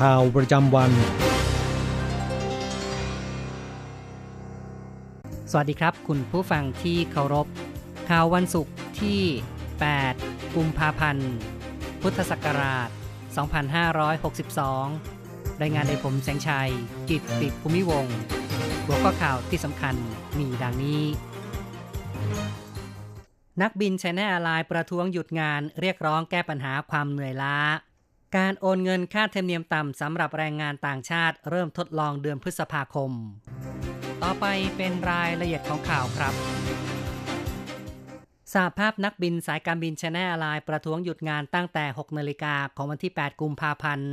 ข่าวประจำวัน สวัสดีครับ คุณผู้ฟังที่เคารพ ข่าววันศุกร์ที่ 8 กุมภาพันธ์ พุทธศักราช 2562 รายงานโดยผมแสงชัย กิตติภูมิวงศ์หัวข้อข่าวที่สำคัญมีดังนี้ นักบินไชน่าแอร์ไลน์ประท้วงหยุดงานเรียกร้องแก้ปัญหาความเหนื่อยล้า การโอนเงินค่าธรรมเนียมต่ำสำหรับแรงงานต่างชาติ เริ่มทดลองเดือนพฤษภาคม ต่อไปเป็นรายละเอียดของข่าวครับสหภาพนักบินสายการบินไชน่าแอร์ไลน์ประท้วงหยุดงานตั้งแต่ 6 นาฬิกาของวันที่ 8 กุมภาพันธ์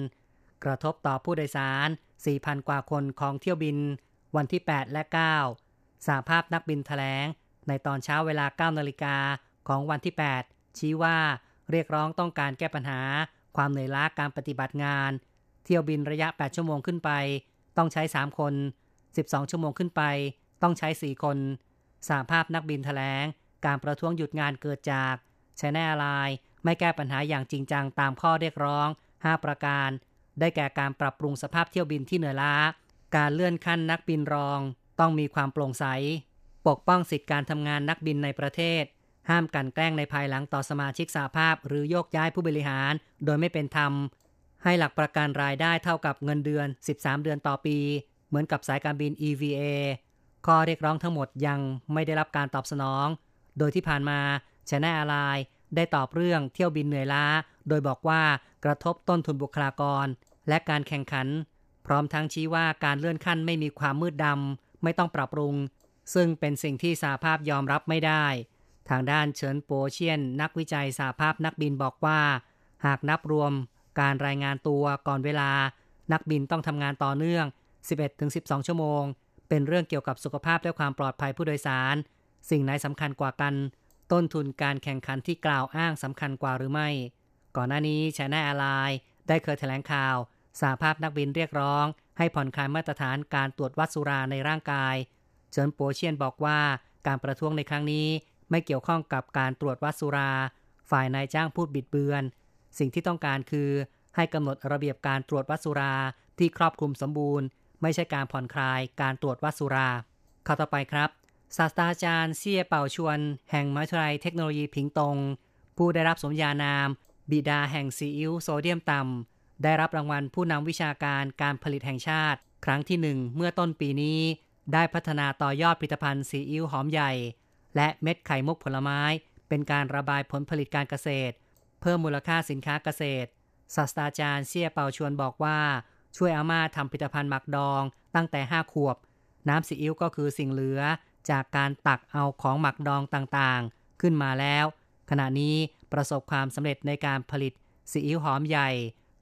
กระทบต่อผู้โดยสาร 4,000 กว่าคนของเที่ยวบิน วันที่ 8 และ 9สาภาพนักบินแถลง ในตอนเช้าเวลา 9 นาฬิกาของวันที่ 8 ชี้ว่าเรียกร้องต้องการแก้ปัญหา ความเหนื่อยล้าการปฏิบัติงาน เที่ยวบินระยะ 8 ชั่วโมงขึ้นไป ต้องใช้ 3 คน 12 ชั่วโมงขึ้นไป ต้องใช้ 4 คนสาภาพนักบินแถลง การประท้วงหยุดงานเกิดจากใช้แนลไลน์ไม่แก้ปัญหาอย่างจริงจังตามข้อเรียกร้อง 5 ประการ ได้แก่การปรับปรุงสภาพเที่ยวบินที่เหนื่อยล้า การเลื่อนขั้นนักบินรอง ต้องมีความโปร่งใส ปกป้องสิทธิการทำงานนักบินในประเทศ ห้ามกันแกล้งในภายหลังต่อสมาชิกสาภาพ หรือโยกย้ายผู้บริหาร โดยไม่เป็นธรรม ให้หลักประกันรายได้เท่ากับเงินเดือน 13 เดือนต่อปี เหมือนกับสายการบิน EVA ข้อเรียกร้องทั้งหมดยังไม่ได้รับการตอบสนอง โดยที่ผ่านมาชแนลไลน์ได้ตอบเรื่องเที่ยวบินเหนื่อยล้า โดยบอกว่ากระทบต้นทุนบุคลากร และการแข่งขัน พร้อมทั้งชี้ว่าการเลื่อนขั้นไม่มีความมืดดำไม่ต้องปรับปรุง ซึ่งเป็นสิ่งที่สาภาพยอมรับไม่ได้ ทางด้านเฉินโปเชียน นักวิจัยสาภาพนักบินบอกว่า หากนับรวมการรายงานตัวก่อนเวลา นักบินต้องทำงานต่อเนื่อง 11-12 ชั่วโมง เป็นเรื่องเกี่ยวกับสุขภาพและความปลอดภัยผู้โดยสาร สิ่งไหนสำคัญกว่ากัน ต้นทุนการแข่งขันที่กล่าวอ้างสำคัญกว่าหรือไม่ ก่อนหน้านี้ไชน่าแอร์ไลน์ได้เคยแถลงข่าวสหภาพนักบินเรียกร้อง ให้ผ่อนคลายมาตรฐานการตรวจวัดสุราในร่างกายเจินโปเชียนบอกว่าการประท้วงในครั้งนี้ ไม่เกี่ยวข้องกับการตรวจวัดสุรา ฝ่ายนายจ้างพูดบิดเบือน สิ่งที่ต้องการคือให้กำหนดระเบียบการตรวจวัดสุราที่ครอบคลุมสมบูรณ์ ไม่ใช่การผ่อนคลายการตรวจวัดสุราข้าต่อไปครับศาสตราจารย์เซี่ยเป่าชวน แห่งมหาวิทยาลัยเทคโนโลยีผิงตง ผู้ได้รับสมญานาม บิดาแห่งซีอิ๊วโซเดียมต่ำได้รับรางวัลผู้นำวิชาการการผลิตแห่งชาติ ครั้งที่หนึ่งเมื่อต้นปีนี้ ได้พัฒนาต่อยอดผลิตภัณฑ์ซีอิ๊วหอมใหญ่ และเม็ดไข่มุกผลไม้ เป็นการระบายผลผลิตการเกษตร เพิ่มมูลค่าสินค้าเกษตรศาสตราจารย์เซี่ยเปาชวนบอกว่า ช่วยอาม่าทำผลิตภัณฑ์หมักดองตั้งแต่ 5 ขวบ น้ำซีอิ๊วก็คือสิ่งเหลือจากการตักเอาของหมักดองต่างๆ ขึ้นมาแล้ว ขณะนี้ประสบความสำเร็จในการผลิตซีอิ๊วหอมใหญ่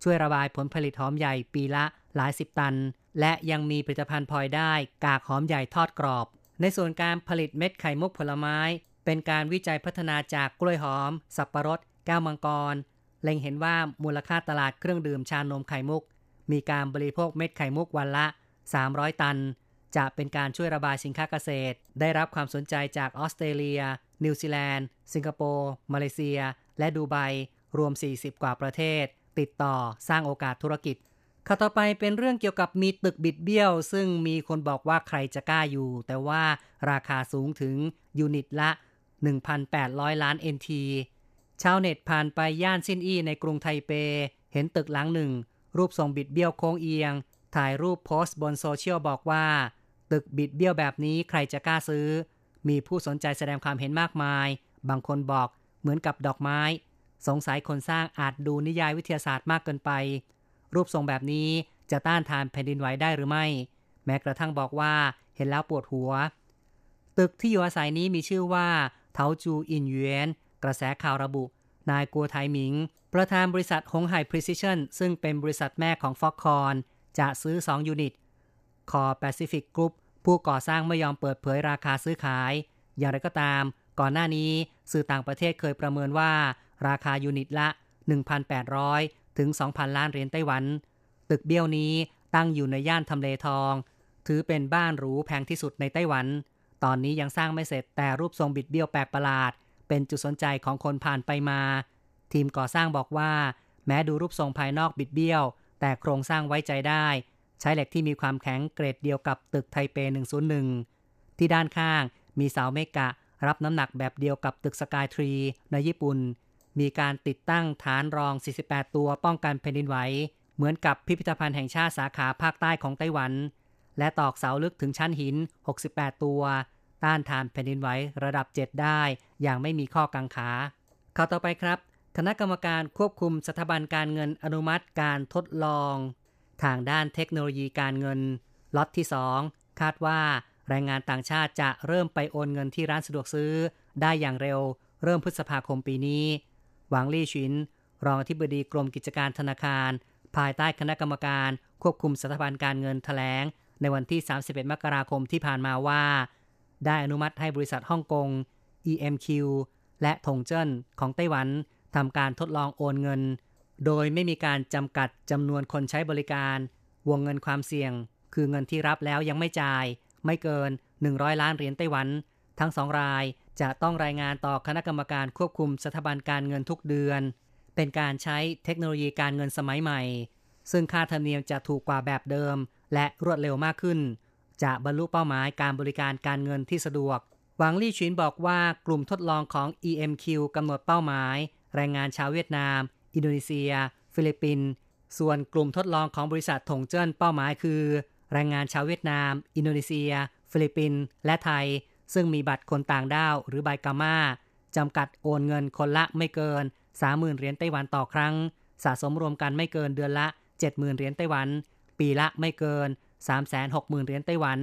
ช่วยระบายผลผลิตหอมใหญ่ปีละหลายสิบตัน และยังมีผลิตภัณฑ์พลอยได้กากหอมใหญ่ทอดกรอบ ในส่วนการผลิตเม็ดไข่มุกผลไม้ เป็นการวิจัยพัฒนาจากกล้วยหอม สับประรด แก้วมังกร เล็งเห็นว่ามูลค่าตลาดเครื่องดื่มชานมไข่มุก มีการบริโภคเม็ดไข่มุกวันละ 300 ตัน จะเป็นการช่วยระบายสินค้าเกษตร ได้รับความสนใจจากออสเตรเลีย นิวซีแลนด์ สิงคโปร์ มาเลเซีย และดูไบ รวม 40 กว่าประเทศ ติดต่อสร้างโอกาสธุรกิจ ข่าวต่อไปเป็นเรื่องเกี่ยวกับมีตึกบิดเบี้ยว ซึ่งมีคนบอกว่าใครจะกล้าอยู่ แต่ว่าราคาสูงถึงยูนิตละ 1,800 ล้าน NT ชาวเน็ตผ่านไปย่านซินอี้ในกรุงไทเป เห็นตึกหลังหนึ่ง รูปทรงบิดเบี้ยวโค้งเอียง ถ่ายรูปโพสต์บนโซเชียลบอกว่า ตึกบิดเบี้ยวแบบนี้ใครจะกล้าซื้อ มีผู้สนใจแสดงความเห็นมากมาย บางคนบอกเหมือนกับดอกไม้ สงสัยคนสร้างอาจดูนิยายวิทยาศาสตร์มากเกินไป รูปทรงแบบนี้จะต้านทานแผ่นดินไหวได้หรือไม่ แม้กระทั่งบอกว่าเห็นแล้วปวดหัว ตึกที่อยู่อาศัยนี้มีชื่อว่าเทาจูอินเยนกระแสข่าวระบุ นายกัวไทหมิง ประธานบริษัทหงไห่ Precision ซึ่งเป็นบริษัทแม่ของ Foxconn จะซื้อ 2 ยูนิต Core Pacific Group ผู้ก่อสร้างไม่ยอมเปิดเผยราคาซื้อขาย อย่างไรก็ตาม ก่อนหน้านี้สื่อต่างประเทศเคยประเมินว่า ราคายูนิตละ 1,800 ถึง 2,000 ล้านเหรียญไต้หวัน ตึกเบี้ยวนี้ตั้งอยู่ในย่านทำเลทอง ถือเป็นบ้านหรูแพงที่สุดในไต้หวัน ตอนนี้ยังสร้างไม่เสร็จแต่รูปทรงบิดเบี้ยวแปลกประหลาด เป็นจุดสนใจของคนผ่านไปมา ทีมก่อสร้างบอกว่า แม้ดูรูปทรงภายนอกบิดเบี้ยว แต่โครงสร้างไว้ใจได้ ใช้เหล็กที่มีความแข็งเกรดเดียวกับตึกไทเป 101 ที่ด้านข้างมีเสาเมกะรับน้ำหนักแบบเดียวกับตึกสกายทรีในญี่ปุ่น มีการติดตั้งฐานรอง 48 ตัวป้องกันแผ่นดินไหว เหมือนกับพิพิธภัณฑ์แห่งชาติสาขาภาคใต้ของไต้หวัน และตอกเสาลึกถึงชั้นหิน 68 ตัว ต้านทานแผ่นดินไหวระดับ 7 ได้ อย่างไม่มีข้อกังขาข่าวต่อไปครับ คณะกรรมการควบคุมสถาบันการเงินอนุมัติการทดลอง ทางด้านเทคโนโลยีการเงินล็อตที่ 2 คาดว่าแรงงานต่างชาติจะเริ่มไปโอนเงินที่ร้านสะดวกซื้อ ได้อย่างเร็ว เริ่มพฤษภาคมปีนี้ หวังลี่ชิน รองอธิบดีกรมกิจการธนาคาร ภายใต้คณะกรรมการควบคุมสถาบันการเงินแถลง ในวันที่ 31 มกราคมที่ผ่านมาว่า ได้อนุมัติให้บริษัทฮ่องกง EMQ และถงเจิ้นของไต้หวันทำการทดลองโอนเงิน โดยไม่มีการจำกัดจำนวนคนใช้บริการ วงเงินความเสี่ยง คือเงินที่รับแล้วยังไม่จ่าย ไม่เกิน 100 ล้านเหรียญไต้หวัน ทั้งสองราย จะต้องรายงานต่อคณะกรรมการควบคุมสถาบันการเงินทุกเดือน เป็นการใช้เทคโนโลยีการเงินสมัยใหม่ ซึ่งค่าธรรมเนียมจะถูกกว่าแบบเดิม และรวดเร็วมากขึ้น จะบรรลุเป้าหมายการบริการการเงินที่สะดวก หวังลี่ชินบอกว่ากลุ่มทดลองของ EMQ กำหนดเป้าหมายแรงงานชาวเวียดนาม อินโดนีเซีย ฟิลิปปินส์ส่วนกลุ่มทดลองของบริษัทถงเจิ้นเป้าหมายคือ แรงงานชาวเวียดนาม อินโดนีเซีย ฟิลิปปินส์และไทย ซึ่งมีบัตรคนต่างด้าวหรือใบกามาจำกัดโอนเงินคนละไม่เกิน 30,000เหรียญไต้หวันต่อครั้ง สะสมรวมกันไม่เกินเดือนละ 70,000เหรียญไต้หวัน ปีละไม่เกิน 360,000เหรียญไต้หวัน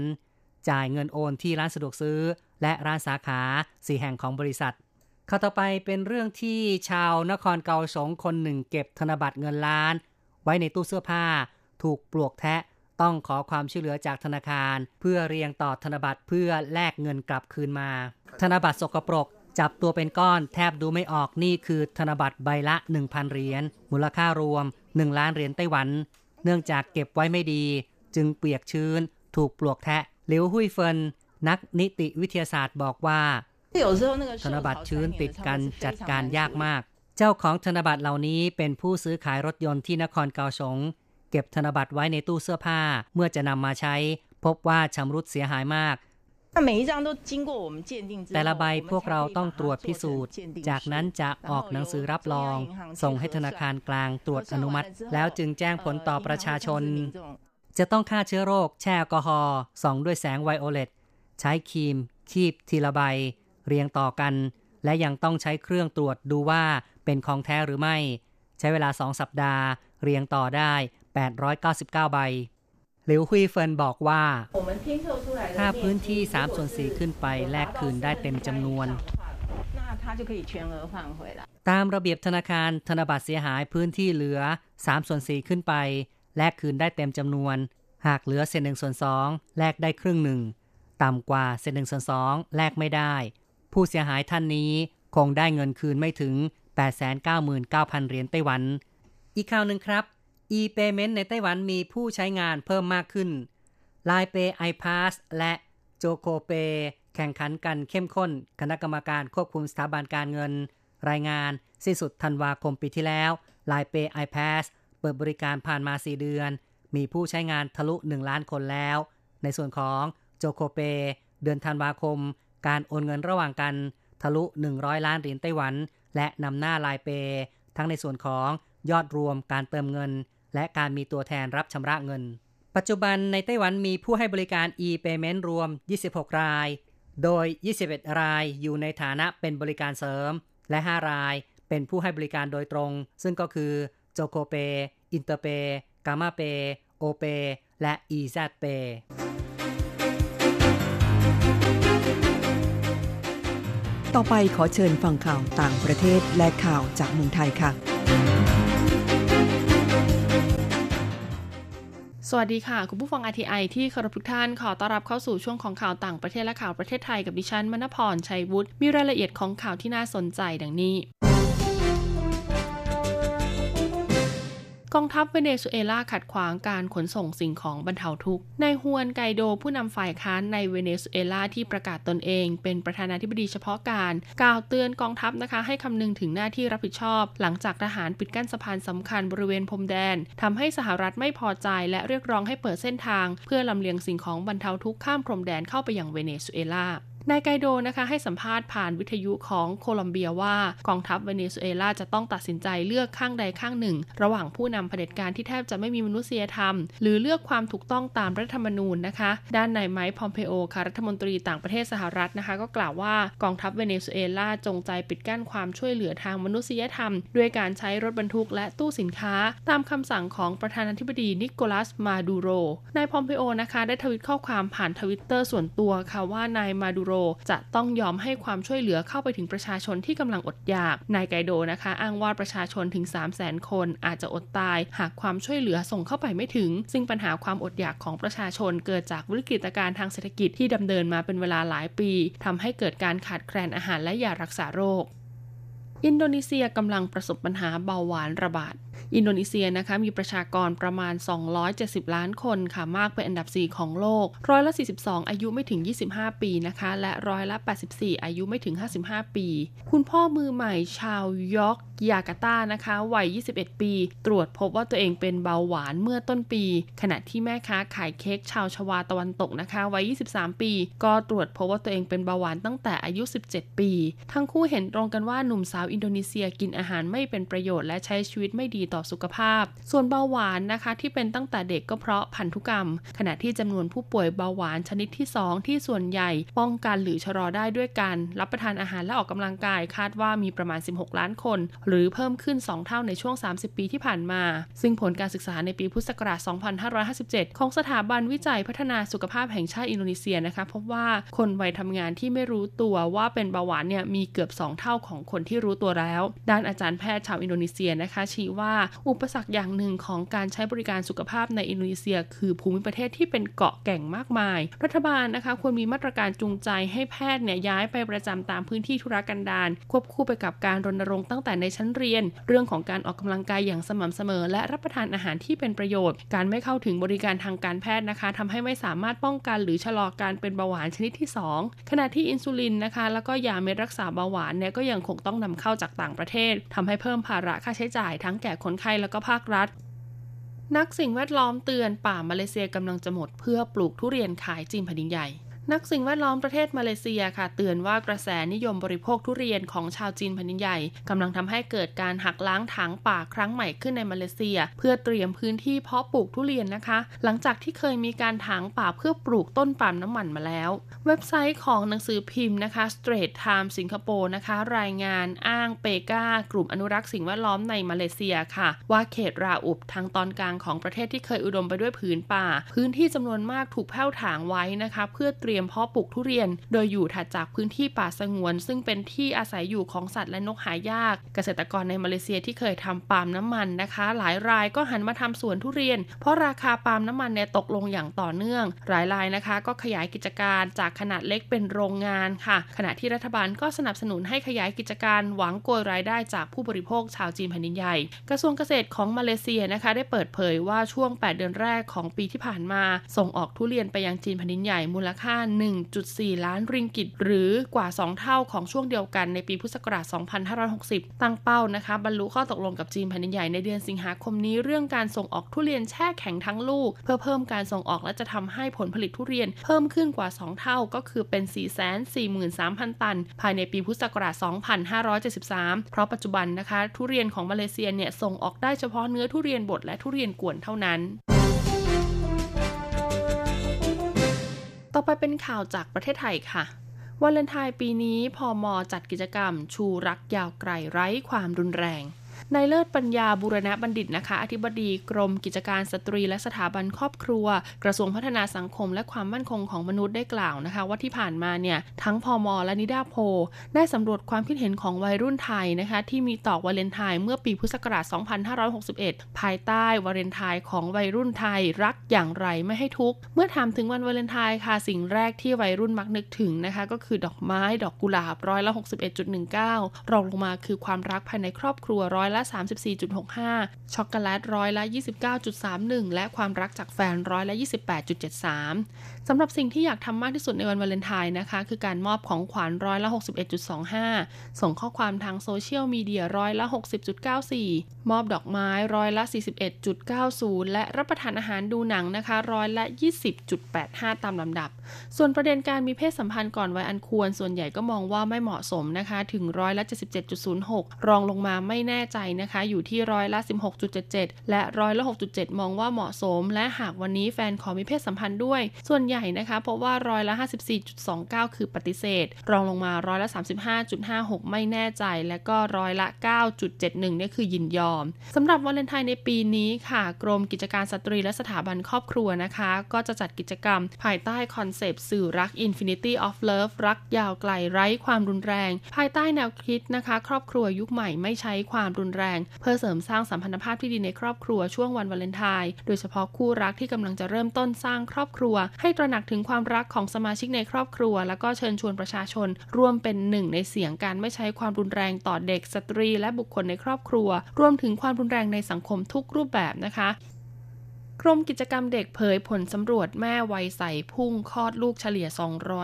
จ่ายเงินโอนที่ร้านสะดวกซื้อ และร้านสาขา4แห่งของบริษัทข่าวต่อไปเป็นเรื่องที่ชาวนครเกาสงคนหนึ่งเก็บธนบัตรเงินล้าน ไว้ในตู้เสื้อผ้า ถูกปลวกแทะ ต้องขอความช่วยเหลือจากธนาคาร เพื่อเรียงต่อธนบัตรเพื่อแลกเงินกลับคืนมา ธนบัตรสกปรก จับตัวเป็นก้อนแทบดูไม่ออกนี่คือธนบัตรใบละ 1,000 เหรียญมูลค่ารวม 1 ล้านเหรียญไต้หวัน เนื่องจากเก็บไว้ไม่ดี จึงเปียกชื้น ถูกปลวกแทะหลิวหุยเฟิน นักนิติวิทยาศาสตร์บอกว่า ธนบัตรชื้นติดกันจัดการยากมาก เจ้าของธนบัตรเหล่านี้เป็นผู้ซื้อขายรถยนต์ที่นครเกาสง เก็บธนบัตรไว้ในตู้เสื้อผ้า เมื่อจะนำมาใช้ พบว่าชำรุดเสียหายมากแต่ละใบพวกเราต้องตรวจพิสูจน์ จากนั้นจะออกหนังสือรับรอง ส่งให้ธนาคารกลางตรวจอนุมัติ แล้วจึงแจ้งผลต่อประชาชน จะต้องฆ่าเชื้อโรค แช่แอลกอฮอล์ส่องด้วยแสงไวโอเลตใช้ครีม คีบทีละใบ เรียงต่อกัน และยังต้องใช้เครื่องตรวจดูว่าเป็นของแท้หรือไม่ ใช้เวลา2สัปดาห์ เรียงต่อได้ 899 ใบหลิวหุยเฟินบอกว่า ถ้าพื้นที่3ส่วน4ขึ้นไปแลกคืนได้เต็มจำนวน ตามระเบียบธนาคารธนบัตรเสียหายพื้นที่เหลือ3ส่วน4ขึ้นไป แลกคืนได้เต็มจำนวน หากเหลือเศษหนึ่งส่วนสองแลกได้ครึ่งหนึ่งต่ำกว่าเศษหนึ่งส่วนสองแลกไม่ได้ ผู้เสียหายท่านนี้คงได้เงินคืนไม่ถึง 899,000 เหรียญไต้หวัน อีกข่าวหนึ่งครับ e-payment ในไต้หวันมีผู้ใช้งานเพิ่มมากขึ้น Line Pay iPass และ Joko Pay แข่งขันกันเข้มข้น คณะกรรมการควบคุมสถาบันการเงิน รายงานสิ้นสุดธันวาคมปีที่แล้ว Line Pay iPass เปิดบริการผ่านมา 4 เดือน มีผู้ใช้งานทะลุ 1 ล้านคนแล้ว ในส่วนของ Joko Pay เดือนธันวาคม การโอนเงินระหว่างกันทะลุ 100 ล้านเหรียญไต้หวัน และนำหน้า Line Pay ทั้งในส่วนของยอดรวมการเติมเงิน และการมีตัวแทนรับชำระเงิน ปัจจุบันในไต้หวันมีผู้ให้บริการ e-payment รวม 26 ราย โดย 21 รายอยู่ในฐานะเป็นบริการเสริม และ 5 รายเป็นผู้ให้บริการโดยตรง ซึ่งก็คือโจโกเปอินเตอร์เปกามาเปโอเปและ EZ Pay ต่อไปขอเชิญฟังข่าวต่างประเทศและข่าวจากเมืองไทยค่ะ วัสดีค่ะ คุณผู้ฟัง RTI ที่เคารพทุกท่านขอต้อนรับเข้าสู่ช่วงของข่าวต่างประเทศและข่าวประเทศไทยกับดิฉันมณพรชัยวุฒิมีรายละเอียดของข่าวที่น่าสนใจดังนี้ กองทัพเวเนซุเอลาขัดขวางการขนส่งสิ่งของบรรเทาทุกข์ นายฮวนไกโดผู้นำฝ่ายค้านในเวเนซุเอลาที่ประกาศตนเอง เป็นประธานาธิบดีเฉพาะการ กล่าวเตือนกองทัพนะคะ ให้คำนึงถึงหน้าที่รับผิดชอบ หลังจากทหารปิดกั้นสะพานสำคัญบริเวณพรมแดนทำให้สหรัฐไม่พอใจและเรียกร้องให้เปิดเส้นทาง เพื่อลำเลียงสิ่งของบรรเทาทุกข์ข้ามพรมแดนเข้าไปยังเวเนซุเอลา นายไกโดนะคะให้สัมภาษณ์ผ่านวิทยุของโคลอมเบียว่ากองทัพเวเนซุเอลาจะต้องตัดสินใจเลือกข้างใดข้างหนึ่ง ระหว่างผู้นำเผด็จการที่แทบจะไม่มีมนุษยธรรม หรือเลือกความถูกต้องตามรัฐธรรมนูญนะคะ ด้านนายไมค์พอมเพโอค่ะรัฐมนตรีต่างประเทศสหรัฐนะคะ ก็กล่าวว่ากองทัพเวเนซุเอลาจงใจปิดกั้นความช่วยเหลือทางมนุษยธรรม ด้วยการใช้รถบรรทุกและตู้สินค้า ตามคำสั่งของประธานาธิบดีนิโคลัสมาดูโรนายพอมเพโอนะคะได้ทวิตข้อความผ่านทวิตเตอร์ส่วนตัวค่ะว่านายมาดูโรจะต้องยอมให้ความช่วยเหลือเข้าไปถึงประชาชนที่กำลังอดอยาก นายไกโดนะคะ อ้างว่าประชาชนถึง 3 0 0แสนคนอาจจะอดตาย หากความช่วยเหลือส่งเข้าไปไม่ถึง ซึ่งปัญหาความอดอยากของประชาชนเกิดจากวิกฤตการณ์ทางเศรษฐกิจที่ดำเนินมาเป็นเวลาหลายปี ทำให้เกิดการขาดแคลนอาหารและยารักษาโรค อินโดนีเซียกำลังประสบปัญหาเบาหวานระบาด อินโดนีเซียนะคะมีประชากรประมาณ 270 ล้านคนค่ะมากเป็นอันดับ 4 ของโลก ร้อยละ 42 อายุไม่ถึง 25 ปีนะคะ และร้อยละ 84 อายุไม่ถึง 55 ปี คุณพ่อมือใหม่ชาวยอร์กยาการ์ตานะคะวัย 21 ปี ตรวจพบว่าตัวเองเป็นเบาหวานเมื่อต้นปี ขณะที่แม่ค้าขายเค้กชาวชวาตะวันตกนะคะวัย 23 ปี ก็ตรวจพบว่าตัวเองเป็นเบาหวานตั้งแต่อายุ 17 ปี ทั้งคู่เห็นตรงกันว่าหนุ่มสาวอินโดนีเซียกินอาหารไม่เป็นประโยชน์และใช้ชีวิตไม่ดีต่อสุขภาพ ส่วนเบาหวานนะคะที่เป็นตั้งแต่เด็กก็เพราะพันธุกรรม ขณะที่จำนวนผู้ป่วยเบาหวานชนิดที่ 2 ที่ส่วนใหญ่ ป้องกันหรือชะลอได้ด้วยกันรับประทานอาหารและออกกำลังกายคาดว่ามีประมาณ 16 ล้านคน หรือเพิ่มขึ้น 2 เท่าในช่วง 30 ปีที่ผ่านมา ซึ่งผลการศึกษาในปีพุทธศักราช 2557 ของสถาบันวิจัยพัฒนาสุขภาพแห่งชาติอินโดนีเซียนะคะพบว่าคนวัยทำงานที่ไม่รู้ตัวว่าเป็นเบาหวานเนี่ยมีเกือบ 2 เท่าของคนที่รู้ตัวแล้ว ด้านอาจารย์แพทย์ชาวอินโดนีเซียนะคะ ชี้ว่าอุปสรรคอย่างหนึ่งของการใช้บริการสุขภาพในอินโดนีเซีย คือภูมิประเทศที่เป็นเกาะแก่งมากมาย รัฐบาลนะคะควรมีมาตรการจูงใจให้แพทย์เนี่ยย้ายไปประจำตามพื้นที่ธุรกันดารควบคู่ไปกับการรณรงค์ตั้งแต่ในชั้นเรียน เรื่องของการออกกำลังกายอย่างสม่ำเสมอ และรับประทานอาหารที่เป็นประโยชน์ การไม่เข้าถึงบริการทางการแพทย์นะคะทำให้ไม่สามารถป้องกันหรือชะลอการเป็นเบาหวานชนิดที่ 2 ขณะที่อินซูลินนะคะ แล้วก็ยาเม็ดรักษาเบาหวานเนี่ยก็ยังคงต้องนำเข้าจากต่างประเทศทำให้เพิ่มภาระค่าใช้จ่ายทั้งแก่คนคนไข้แล้วก็ภาครัฐ นักสิ่งแวดล้อมเตือนป่ามาเลเซียกำลังจะหมดเพื่อปลูกทุเรียนขายจีนแผ่นดินใหญ่ นักสิ่งแวดล้อมประเทศมาเลเซียค่ะ เตือนว่ากระแสนิยมบริโภคทุเรียนของชาวจีนแผ่นดินใหญ่กำลังทำให้เกิดการหักล้างถางป่าครั้งใหม่ขึ้นในมาเลเซีย เพื่อเตรียมพื้นที่เพาะปลูกทุเรียนนะคะ หลังจากที่เคยมีการถางป่าเพื่อปลูกต้นปาล์มน้ำมันมาแล้ว เว็บไซต์ของหนังสือพิมพ์นะคะ Straight Time สิงคโปร์นะคะ รายงานอ้างเปกากลุ่มอนุรักษ์สิ่งแวดล้อมในมาเลเซียค่ะ ว่าเขตราอุบทางตอนกลางของประเทศที่เคยอุดมไปด้วยผืนป่า พื้นที่จำนวนมากถูกแผ้วถางไว้นะคะ เพื่อเตรียมเพาะปลูกทุเรียน โดยอยู่ถัดจากพื้นที่ป่าสงวน ซึ่งเป็นที่อาศัยอยู่ของสัตว์และนกหายาก เกษตรกรในมาเลเซียที่เคยทำปาล์มน้ำมันนะคะ หลายรายก็หันมาทำสวนทุเรียน เพราะราคาปาล์มน้ำมันเนี่ยตกลงอย่างต่อเนื่อง หลายรายนะคะ ก็ขยายกิจการจากขนาดเล็กเป็นโรงงานค่ะ ขณะที่รัฐบาลก็สนับสนุนให้ขยายกิจการหวังโกยรายได้จากผู้บริโภคชาวจีนแผ่นดินใหญ่ กระทรวงเกษตรของมาเลเซียนะคะ ได้เปิดเผยว่าช่วง 8 เดือนแรกของปีที่ผ่านมา ส่งออกทุเรียนไปยังจีนแผ่นดินใหญ่มูลค่า1.4 ล้านริงกิต หรือกว่า 2 เท่าของช่วงเดียวกันในปีพุทธศักราช 2560 ตั้งเป้านะคะ บรรลุข้อตกลงกับจีนแผ่นใหญ่ในเดือนสิงหาคมนี้เรื่องการส่งออกทุเรียนแช่แข็งทั้งลูก เพื่อเพิ่มการส่งออกและจะทำให้ผลผลิตทุเรียนเพิ่มขึ้นกว่า 2 เท่าก็คือเป็น 443,000 ตัน ภายในปีพุทธศักราช 2573 เพราะปัจจุบันนะคะ ทุเรียนของมาเลเซียเนี่ยส่งออกได้เฉพาะเนื้อทุเรียนบดและทุเรียนกวนเท่านั้น ต่อไปเป็นข่าวจากประเทศไทยค่ะวาเลนไทน์ปีนี้พอมอจัดกิจกรรม ชูรักยาวไกลไร้ความรุนแรง นายเลิศปัญญาบุรณะบัณฑิตนะคะ อธิบดีกรมกิจการสตรีและสถาบันครอบครัว กระทรวงพัฒนาสังคม และความมั่นคงของมนุษย์ได้กล่าวนะคะ ว่าที่ผ่านมาเนี่ยทั้งพม. และนิด้าโพล ได้สำรวจความคิดเห็นของวัยรุ่นไทยนะคะ ที่มีต่อวาเลนไทน์เมื่อปีพุทธศักราช 2561 ภายใต้วาเลนไทน์ของวัยรุ่นไทยรักอย่างไรไม่ให้ทุกข์เมื่อถามถึงวันวาเลนไทน์ค่ะสิ่งแรกที่วัยรุ่นมักนึกถึงนะคะ ก็คือดอกไม้ดอกกุหลาบร้อยละ61.19 รองลงมาคือความรักภายในครอบครัวร้อยละ 34.65 ช็อกโกแลตร้อยละ 29.31 และความรักจากแฟนร้อยละ 28.73 สำหรับสิ่งที่อยากทำมากที่สุดในวันวาเลนไทน์นะคะ คือการมอบของขวัญร้อยละ 61.25 ส่งข้อความทางโซเชียลมีเดียร้อยละ 60.94 มอบดอกไม้ร้อยละ 41.90 และรับประทานอาหารดูหนังนะคะร้อยละ 20.85 ตามลำดับ ส่วนประเด็นการมีเพศสัมพันธ์ก่อนวัยอันควร ส่วนใหญ่ก็มองว่าไม่เหมาะสมนะคะถึงร้อยละ 77.06 รองลงมาไม่แน่ใจนะคะ อยู่ที่ร้อยละ 16.77 และร้อยละ 6.7 มองว่าเหมาะสม และหากวันนี้แฟนขอมีเพศสัมพันธ์ด้วย ส่วนใหญ่นะคะ เพราะว่าร้อยละ 54.29 คือปฏิเสธ รองลงมาร้อยละ 35.56 ไม่แน่ใจ และก็ร้อยละ 9.71เนี่ยคือยินยอมสำหรับวาเลนไทน์ในปีนี้ค่ะ กรมกิจการสตรีและสถาบันครอบครัวนะคะ ก็จะจัดกิจกรรม ภายใต้คอนเซปต์สื่อรัก Infinity of Love รักยาวไกลไร้ความรุนแรง ภายใต้แนวคิดนะคะ ครอบครัวยุคใหม่ไม่ใช้ความรุนแรง เพื่อเสริมสร้างสัมพันธภาพที่ดีในครอบครัวช่วงวันวาเลนไทน์โดยเฉพาะคู่รักที่กำลังจะเริ่มต้นสร้างครอบครัว ให้ตระหนักถึงความรักของสมาชิกในครอบครัว แล้วก็เชิญชวนประชาชน ร่วมเป็นหนึ่งในเสียงการไม่ใช้ความรุนแรงต่อเด็กสตรี และบุคคลในครอบครัว รวมถึงความรุนแรงในสังคมทุกรูปแบบนะคะกรมกิจกรรมเด็กเผยผลสำรวจแม่วัยใสพุ่งคลอดลูกเฉลี่ย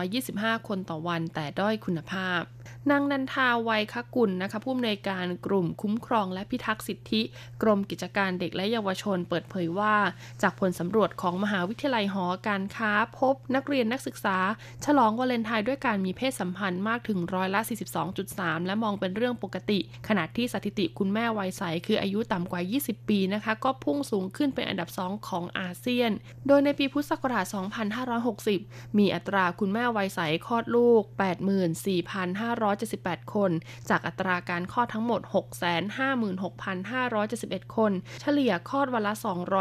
225 คนต่อวันแต่ด้อยคุณภาพ นางนันทาวัยคกุลนะคะผู้อำนวยการกลุ่มคุ้มครองและพิทักษ์สิทธิ กรมกิจการเด็กและเยาวชนเปิดเผยว่า จากผลสำรวจของมหาวิทยาลัยหอการค้าพบนักเรียนนักศึกษา ฉลองวาเลนไทน์ด้วยการมีเพศสัมพันธ์มากถึงร้อยละ 42.3 และมองเป็นเรื่องปกติ ขณะที่สถิติคุณแม่วัยใสคืออายุต่ำกว่า 20 ปีนะคะก็พุ่งสูงขึ้นเป็นอันดับ 2 ของอาเซียน โดยในปีพุทธศักราช 2560 มีอัตราคุณแม่วัยใสคลอดลูก 84,500 178 คน จากอัตราการคลอดทั้งหมด 656,571 คน เฉลี่ยคลอดวันละ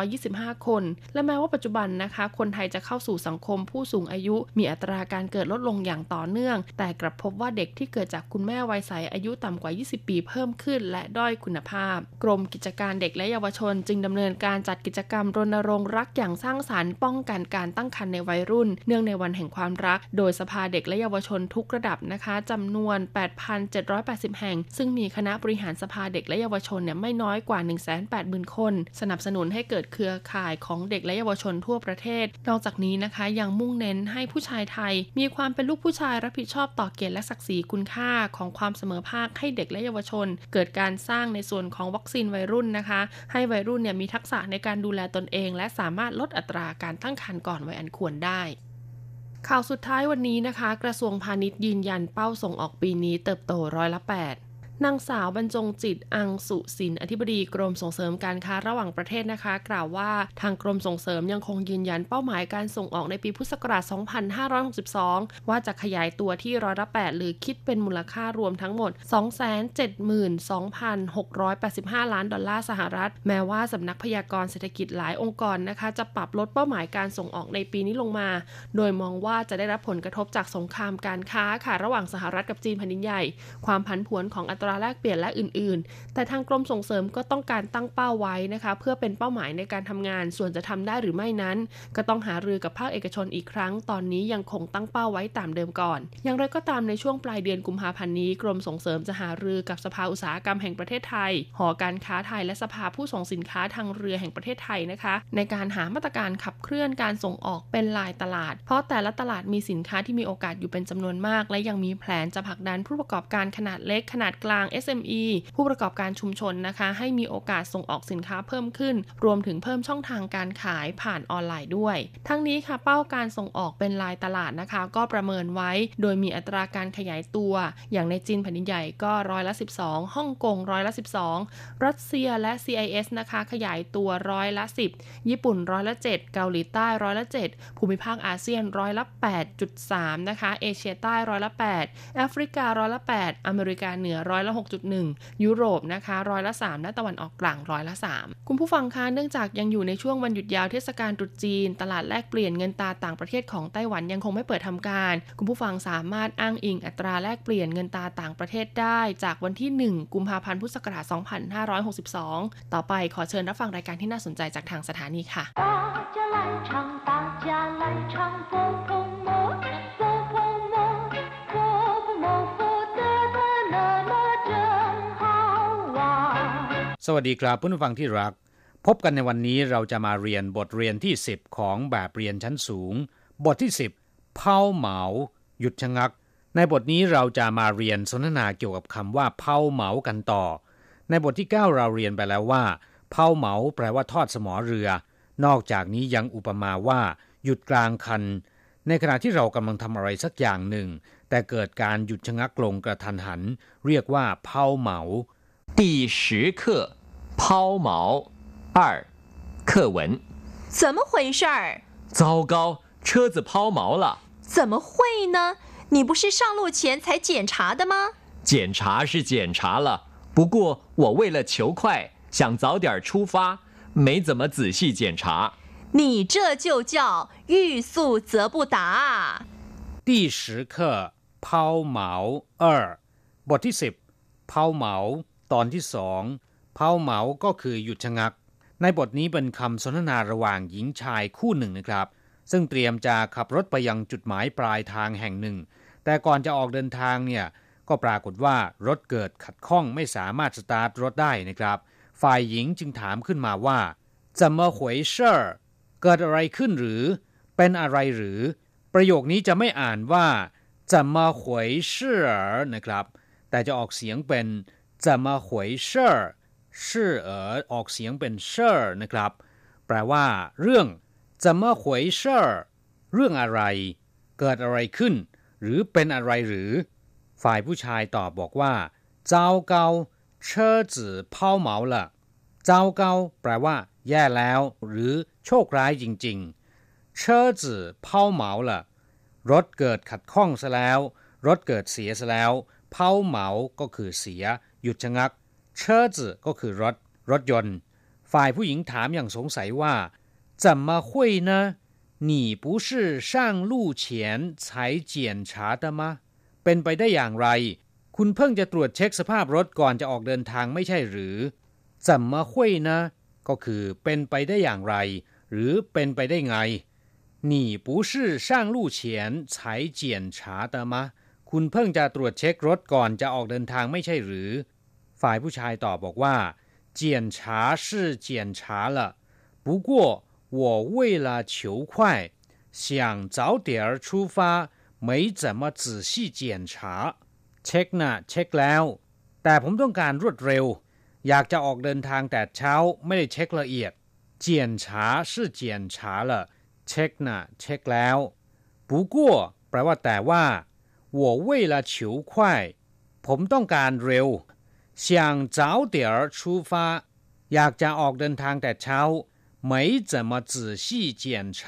225 คน และแม้ว่าปัจจุบันนะคะ คนไทยจะเข้าสู่สังคมผู้สูงอายุ มีอัตราการเกิดลดลงอย่างต่อเนื่อง แต่กลับพบว่าเด็กที่เกิดจากคุณแม่วัยใสอายุต่ำกว่า 20 ปีเพิ่มขึ้น และด้อยคุณภาพ กรมกิจการเด็กและเยาวชน จึงดำเนินการจัดกิจกรรมรณรงค์รักอย่างสร้างสารรค์ป้องกันการตั้งครรภ์ในวัยรุ่น เนื่องในวันแห่งความรัก โดยสภาเด็กและเยาวชนทุกระดับนะคะจำนวน8,780 แห่ง ซึ่งมีคณะบริหารสภาเด็กและเยาวชนเนี่ยไม่น้อยกว่า 180,000 คน สนับสนุนให้เกิดเครือข่ายของเด็กและเยาวชนทั่วประเทศ นอกจากนี้นะคะยังมุ่งเน้นให้ผู้ชายไทย มีความเป็นลูกผู้ชายรับผิดชอบต่อเกียรติและศักดิ์ศรีคุณค่าของความเสมอภาคให้เด็กและเยาวชน เกิดการสร้างในส่วนของวัคซีนวัยรุ่นนะคะ ให้วัยรุ่นเนี่ยมีทักษะในการดูแลตนเอง และสามารถลดอัตราการตั้งครรภ์ก่อนวัยอันควรได้ ข่าวสุดท้ายวันนี้นะคะ กระทรวงพาณิชย์ยืนยันเป้าส่งออกปีนี้เติบโตร้อยละ8 นางสาวบรรจงจิต อังสุสิน อธิบดีกรมส่งเสริมการค้าระหว่างประเทศนะคะ กล่าวว่าทางกรมส่งเสริมยังคงยืนยันเป้าหมายการส่งออกในปีพุทธศักราช 2562 ว่าจะขยายตัวที่ร้อยละ 8 หรือคิดเป็นมูลค่ารวมทั้งหมด 272,685 ล้านดอลลาร์สหรัฐ แม้ว่าสำนักพยากรณ์เศรษฐกิจหลายองค์กรนะคะ จะปรับลดเป้าหมายการส่งออกในปีนี้ลงมา โดยมองว่าจะได้รับผลกระทบจากสงครามการค้าค่ะระหว่างสหรัฐกับจีนแผ่นดินใหญ่ ความผันผวนของอัตราราแลกเปลี่ยนและอื่นๆ แต่ทางกรมส่งเสริมก็ต้องการตั้งเป้าไว้นะคะ เพื่อเป็นเป้าหมายในการทำงาน ส่วนจะทำได้หรือไม่นั้น ก็ต้องหารือกับภาคเอกชนอีกครั้ง ตอนนี้ยังคงตั้งเป้าไว้ตามเดิมก่อน อย่างไรก็ตามในช่วงปลายเดือนกุมภาพันธ์นี้ กรมส่งเสริมจะหารือกับสภาอุตสาหกรรมแห่งประเทศไทย หอการค้าไทยและสภาผู้ส่งสินค้าทางเรือแห่งประเทศไทยนะคะ ในการหามาตรการขับเคลื่อนการส่งออกเป็นลายตลาด เพราะแต่ละตลาดมีสินค้าที่มีโอกาสอยู่เป็นจำนวนมาก และยังมีแผนจะผลักดันผู้ประกอบการขนาดเล็กขนาดกลางาง SME ผู้ประกอบการชุมชนนะคะ ให้มีโอกาสส่งออกสินค้าเพิ่มขึ้น รวมถึงเพิ่มช่องทางการขายผ่านออนไลน์ด้วย ทั้งนี้ค่ะเป้าการส่งออกเป็นลายตลาดนะคะ ก็ประเมินไว้ โดยมีอัตราการขยายตัว อย่างในจีนแผ่นดินใหญ่ก็ร้อยละ 12 ฮ่องกงร้อยละ 12 รัสเซียและ CIS นะคะ ขยายตัวร้อยละ 10 ญี่ปุ่นร้อยละ 7 เกาหลีใต้ร้อยละ 7 ภูมิภาคอาเซียนร้อยละ 8.3 นะคะ เอเชียใต้ร้อยละ 8 แอฟริการ้อยละ 8 อเมริกาเหนือร้อยละ6.1 ยุโรปนะคะร้อยละ3และตะวันออกกลางร้อยละ 3 คุณผู้ฟังคะเนื่องจากยังอยู่ในช่วงวันหยุดยาวเทศกาลตรุษจีน ตลาดแลกเปลี่ยนเงินตาต่างประเทศของไต้หวันยังคงไม่เปิดทำการ คุณผู้ฟังสามารถอ้างอิงอัตราแลกเปลี่ยนเงินตาต่างประเทศได้ จากวันที่ 1 กุมภาพันธ์พุทธศักราช 2562 ต่อไปขอเชิญรับฟังรายการที่น่าสนใจจากทางสถานีค่ะส วัสดีครับผู้ฟังที่รัก พบกันในวันนี้เราจะมาเรียนบทเรียนที่ 10 ของแบบเรียนชั้นสูง บทที่ 10เผาเหมา หยุดชะงัก ในบทนี้เราจะมาเรียนสนทนาเกี่ยวกับคำว่าเผาเหมากันต่อ ในบทที่ 9 เราเรียนไปแล้วว่าเผาเหมาแปลว่าทอดสมอเรือ นอกจากนี้ยังอุปมาว่า หยุดกลางคัน ในขณะที่เรากำลังทำอะไรสักอย่างหนึ่ง แต่เกิดการหยุดชะงักลงกระทันหัน เรียกว่าเผาเหมา第十课 抛锚二课文怎么回事儿？糟糕，车子抛锚了！怎么会呢？你不是上路前才检查的吗？检查是检查了，不过我为了求快，想早点出发，没怎么仔细检查。你这就叫欲速则不达。第十课抛锚二บทที่สิบ抛锚ตอนที่สอง เผาเหมาก็คือหยุดชะงัก ในบทนี้เป็นคำสนทนาระหว่างหญิงชายคู่หนึ่งนะครับ ซึ่งเตรียมจะขับรถไปยังจุดหมายปลายทางแห่งหนึ่ง แต่ก่อนจะออกเดินทางเนี่ยก็ปรากฏว่ารถเกิดขัดข้องไม่สามารถสตาร์ทรถได้นะครับ ฝ่ายหญิงจึงถามขึ้นมาว่า怎么回事儿 เกิดอะไรขึ้นหรือ เป็นอะไรหรือ ประโยคนี้จะไม่อ่านว่า 怎么回事儿 นะครับ แต่จะออกเสียงเป็น 怎么回事儿 事儿 ออกเสียงเป็น 事儿 นะครับ แปลว่า เรื่อง 怎么回事儿 เรื่องอะไร เกิดอะไรขึ้น หรือเป็นอะไรหรือ ฝ่ายผู้ชายตอบบอกว่า เจ้าเกาเชอจื่อเผาเหมาละเจ้าเกาแปลว่า แย่แล้ว หรือโชคร้ายจริง ๆ เชอจื่อเผาเหมาละรถเกิดขัดข้องซะแล้ว รถเกิดเสียซะแล้ว เผาเหมาก็คือเสีย หยุดชะงัก 车子ก็คือรถ รถยนต์ ฝ่ายผู้หญิงถามอย่างสงสัยว่า怎么会呢你不是上路前才检查的吗เป็นไปได้อย่างไร คุณเพิ่งจะตรวจเช็คสภาพรถก่อนจะออกเดินทางไม่ใช่หรือ怎么会呢ก็คือเป็นไปได้อย่างไร หรือเป็นไปได้ไง你不是上路前才检查的吗คุณเพิ่งจะตรวจเช็ครถก่อนจะออกเดินทางไม่ใช่หรือ ฝ่ายผู้ชายตอบบอกว่า检查是检查了不过我为了求快想早点出发没怎么仔细检查เช็คนะเช็คแล้ว แต่ผมต้องการรวดเร็ว อยากจะออกเดินทางแต่เช้าไม่ได้เช็คละเอียด检查是检查了เช็คนะเช็คแล้ว不过แปลว่าแต่ว่า我为了求快ผมต้องการเร็ว 想早点出发อยากจะออกเดินทางแต่เช้า没怎么仔细检查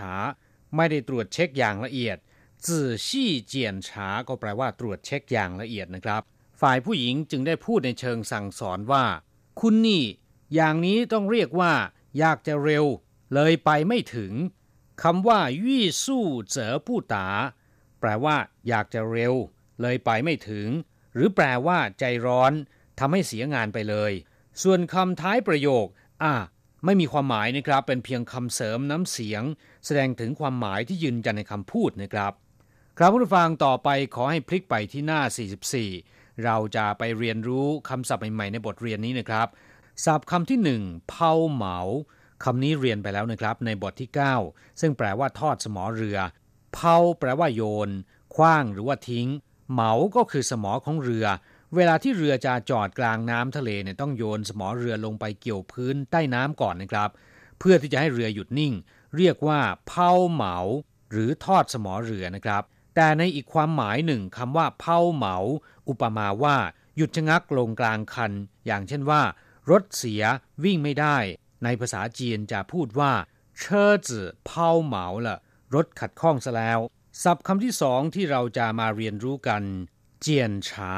ไม่ได้ตรวจเช็คอย่างละเอียด仔细检查ก็แปลว่าตรวจเช็คอย่างละเอียดนะครับ ฝ่ายผู้หญิงจึงได้พูดในเชิงสั่งสอนว่า คุณนี่ อย่างนี้ต้องเรียกว่า อยากจะเร็ว เลยไปไม่ถึงคำว่ายี่สู้เจอผู้ตาแปลว่า อยากจะเร็ว เลยไปไม่ถึง หรือแปลว่า ใจร้อน ทำให้เสียงานไปเลย ส่วนคำท้ายประโยค อะไม่มีความหมายนะครับ เป็นเพียงคำเสริมน้ำเสียง แสดงถึงความหมายที่ยืนยันในคำพูดนะครับ ครับผู้ฟังต่อไปขอให้พลิกไปที่หน้า 44 เราจะไปเรียนรู้คำศัพท์ใหม่ๆในบทเรียนนี้นะครับศัพท์คำที่หนึ่งเผาเหมาคำนี้เรียนไปแล้วนะครับ ในบทที่ 9 ซึ่งแปลว่าทอดสมอเรือเผาแปลว่าโยน คว้างหรือว่าทิ้ง เหมาก็คือสมอของเรือ เวลาที่เรือจะจอดกลางน้ำทะเลเนี่ยต้องโยนสมอเรือลงไปเกี่ยวพื้นใต้น้ำก่อนนะครับ เพื่อที่จะให้เรือหยุดนิ่ง เรียกว่าเผาเหมา หรือทอดสมอเรือนะครับ แต่ในอีกความหมายหนึ่งคำว่าเผาเหมา อุปมาว่า หยุดชะงักลงกลางคัน อย่างเช่นว่า รถเสียวิ่งไม่ได้ ในภาษาจีนจะพูดว่าเชอจื่อเผาเหมาละรถขัดข้องซะแล้วศัพท์คำที่สองที่เราจะมาเรียนรู้กัน เจียนฉา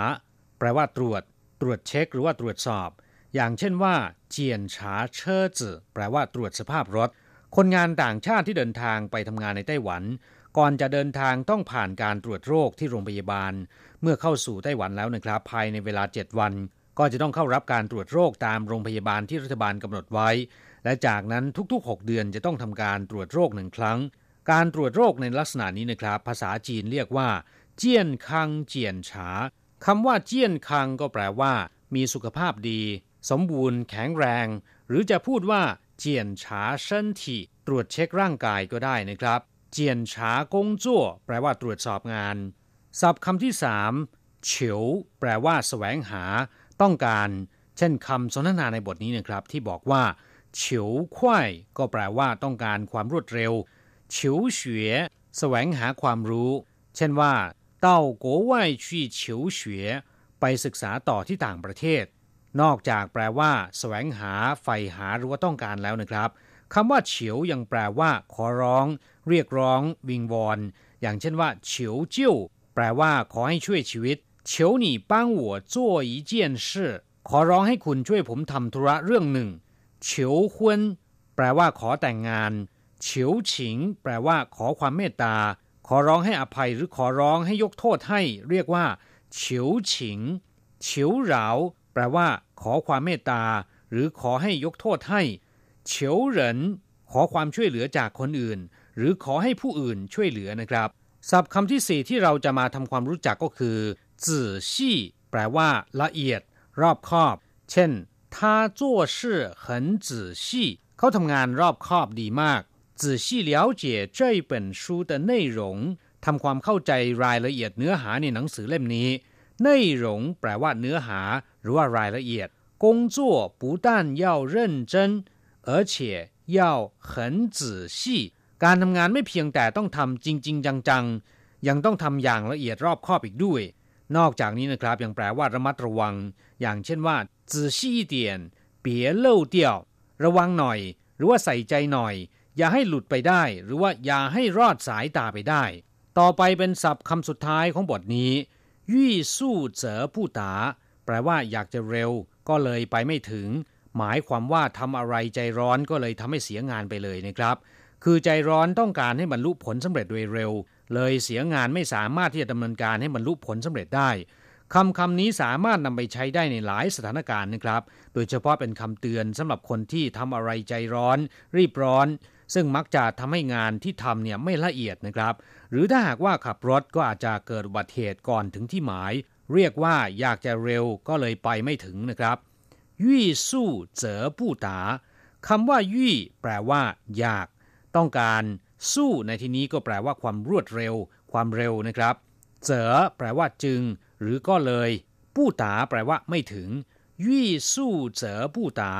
ลว่าตรวจ ตรวจเช็ค หรือว่าตรวจสอบ อย่างเช่นว่าเจียนฉาเชอจื่อแปลว่าตรวจสภาพรถ คนงานต่างชาติที่เดินทางไปทำงานในไต้หวัน ก่อนจะเดินทางต้องผ่านการตรวจโรคที่โรงพยาบาล เมื่อเข้าสู่ไต้หวันแล้วนะครับ ภายในเวลา 7 วัน ก็จะต้องเข้ารับการตรวจโรคตามโรงพยาบาลที่รัฐบาลกำหนดไว้ และจากนั้นทุกๆ 6 เดือนจะต้องทำการตรวจโรคหนึ่งครั้ง การตรวจโรคในลักษณะนี้นะครับ ภาษาจีนเรียกว่า เจียนคังเจียนฉา คำว่าเจียนคังก็แปลว่า มีสุขภาพดี สมบูรณ์ แข็งแรง หรือจะพูดว่า เจียนฉาเชินทีตรวจเช็คร่างกายก็ได้นะครับ เจียนฉากงจั่วแปลว่าตรวจสอบงาน ศัพท์คำที่สามเฉียวแปลว่าแสวงหา ต้องการ เช่นคำสนทนาในบทนี้นะครับ ที่บอกว่าเฉียวควายก็แปลว่าต้องการความรวดเร็วเฉียวเฉวยแสวงหาความรู้ เช่นว่า 到国外去求学ไปศึกษาต่อที่ต่างประเทศ นอกจากแปลว่า แสวงหาใฝ่หาหรือว่าต้องการแล้วนะครับคำว่าเฉียวยังแปลว่า ขอร้อง เรียกร้อง วิงวอน อย่างเช่นว่าเฉียวจิ้วแปลว่า ขอให้ช่วยชีวิตเฉียว你帮我做一件事ขอร้องให้คุณช่วยผมทำธุระเรื่องหนึ่งเฉียวฮุนแปลว่า ขอแต่งงานเฉียวฉิง แปลว่า ขอความเมตตา ขอร้องให้อภัยหรือขอร้องให้ยกโทษให้ เรียกว่าเฉียวฉิงเฉียวเหราแปลว่า ขอความเมตตา หรือขอให้ยกโทษให้เฉียวเหรินขอความช่วยเหลือจากคนอื่น หรือขอให้ผู้อื่นช่วยเหลือนะครับ ศัพท์คำที่สี่ที่เราจะมาทำความรู้จักก็คือจื่อชี่แปลว่า ละเอียด รอบคอบ เช่น他做事很仔细เขาทำงานรอบคอบดีมาก 仔细了解这本书的内容ทำความเข้าใจรายละเอียดเนื้อหาในหนังสือเล่มนี้内容แปลว่าเนื้อหา หรือว่ารายละเอียด工作不但要认真而且要很仔细การทำงานไม่เพียงแต่ต้องทำจริง ๆ จังๆ ยังต้องทำอย่างละเอียดรอบคอบอีกด้วย นอกจากนี้นะครับยังแปลว่าระมัดระวัง อย่างเช่นว่า仔细一点别漏掉ระวังหน่อย หรือว่าใส่ใจหน่อย อย่าให้หลุดไปได้ หรือว่าอย่าให้รอดสายตาไปได้ ต่อไปเป็นศัพท์คำสุดท้ายของบทนี้ยี่สู้เจอผู้ตา แปลว่าอยากจะเร็ว ก็เลยไปไม่ถึง หมายความว่าทำอะไรใจร้อนก็เลยทำให้เสียงานไปเลยนะครับ คือใจร้อนต้องการให้บรรลุผลสำเร็จโดยเร็ว เลยเสียงานไม่สามารถที่จะดำเนินการให้บรรลุผลสำเร็จได้คำคำนี้สามารถนำไปใช้ได้ในหลายสถานการณ์นะครับ โดยเฉพาะเป็นคำเตือนสำหรับคนที่ทำอะไรใจร้อน รีบร้อน ซึ่งมักจะทำให้งานที่ทำเนี่ยไม่ละเอียดนะครับ หรือถ้าหากว่าขับรถก็อาจจะเกิดอุบัติเหตุก่อนถึงที่หมาย เรียกว่าอยากจะเร็วก็เลยไปไม่ถึงนะครับยี่สู้เจอผู้ตาคำว่ายี่แปลว่า อยาก ต้องการ สู้ในที่นี้ก็แปลว่าความรวดเร็ว ความเร็วนะครับเจอแปลว่าจึง หรือก็เลย ผู้ตาแปลว่าไม่ถึงยี่สู้เจอผู้ตา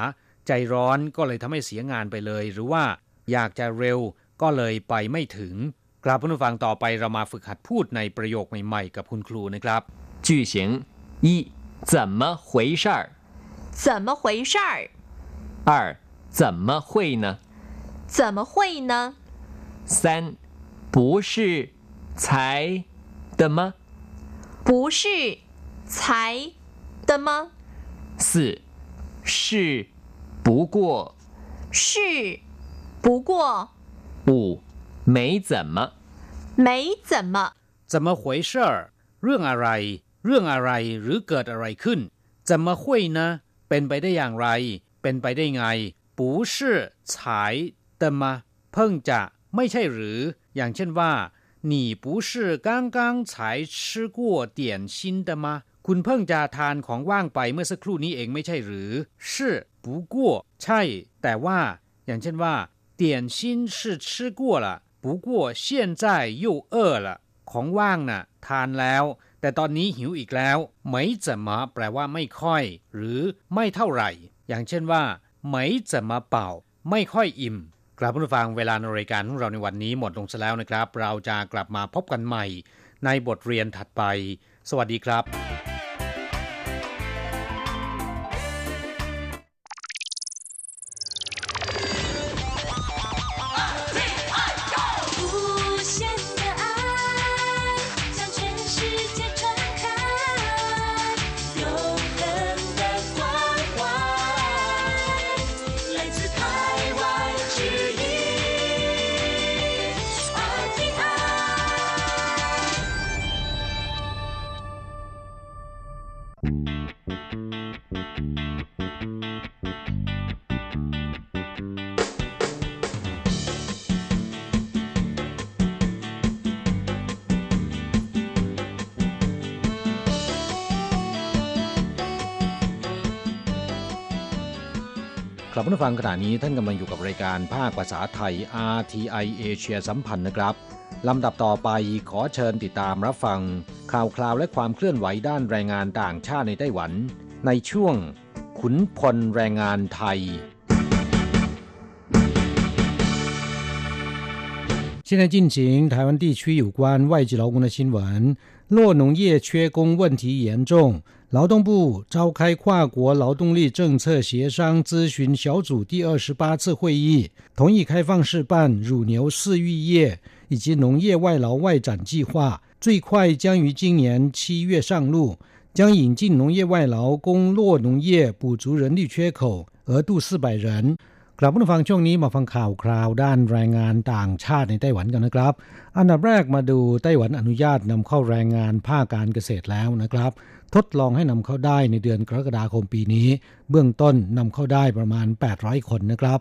ใจร้อนก็เลยทำให้เสียงานไปเลย หรือว่า อยากจะเร็วก็เลยไปไม่ถึง กลับผู้ฟังต่อไปเรามาฝึกหัดพูดในประโยคใหม่ๆ กับคุณครูนะครับ 句型一怎么回事儿？怎么回事儿？二怎么会呢？怎么会呢？三不是才的吗？不是才的吗？四是不过是 不过五没怎么没怎么怎么回事儿เรื่องอะไร เรื่องอะไรหรือเกิดอะไรขึ้น 怎么会呢เป็นไปได้อย่างไร เป็นไปได้ไง不是才的吗เพิ่งจะไม่ใช่หรือ อย่างเช่นว่า你不是刚刚才吃过点心的吗คุณเพิ่งจะทานของว่างไปเมื่อสักครู่นี้เองไม่ใช่หรือ是不过ใช่ แต่ว่า อย่างเช่นว่า 点心是吃过了不过现在又饿了ของว่างน่ะ ทานแล้ว แต่ตอนนี้หิวอีกแล้วไม่จะมาแปลว่าไม่ค่อย หรือไม่เท่าไหร่ อย่างเช่นว่าไม่จะมาเป่า ไม่ค่อยอิ่มกลับผู้ฟังเวลาในรายการของเราในวันนี้หมดลงซะแล้วนะครับ เราจะกลับมาพบกันใหม่ ในบทเรียนถัดไป สวัสดีครับ ผู้ฟังขณะนี้ท่านกำลังอยู่กับรายการภาคภาษาไทย RTI เอเชียสัมพันธ์นะครับลำดับต่อไปขอเชิญติดตามรับฟัง ข่าวคราวและความเคลื่อนไหวด้านแรงงานต่างชาติในไต้หวัน ในช่วง ขุนพลแรงงานไทย现在进行台湾地区有关外籍劳工的新闻。 洛农业缺工问题严重，劳动部召开跨国劳动力政策协商咨询小组第二十八次会议，同意开放试办乳牛饲育业以及农业外劳外展计划，最快将于今年七月上路，将引进农业外劳供洛农业补足人力缺口，额度四百人。 กลับมาฟังช่วงนี้มาฟังข่าวคราวด้านแรงงานต่างชาติในไต้หวันกันนะครับ อันดับแรกมาดูไต้หวันอนุญาตนำเข้าแรงงานภาคการเกษตรแล้วนะครับ ทดลองให้นำเข้าได้ในเดือนกรกฎาคมปีนี้ เบื้องต้นนำเข้าได้ประมาณ 800 คนนะครับ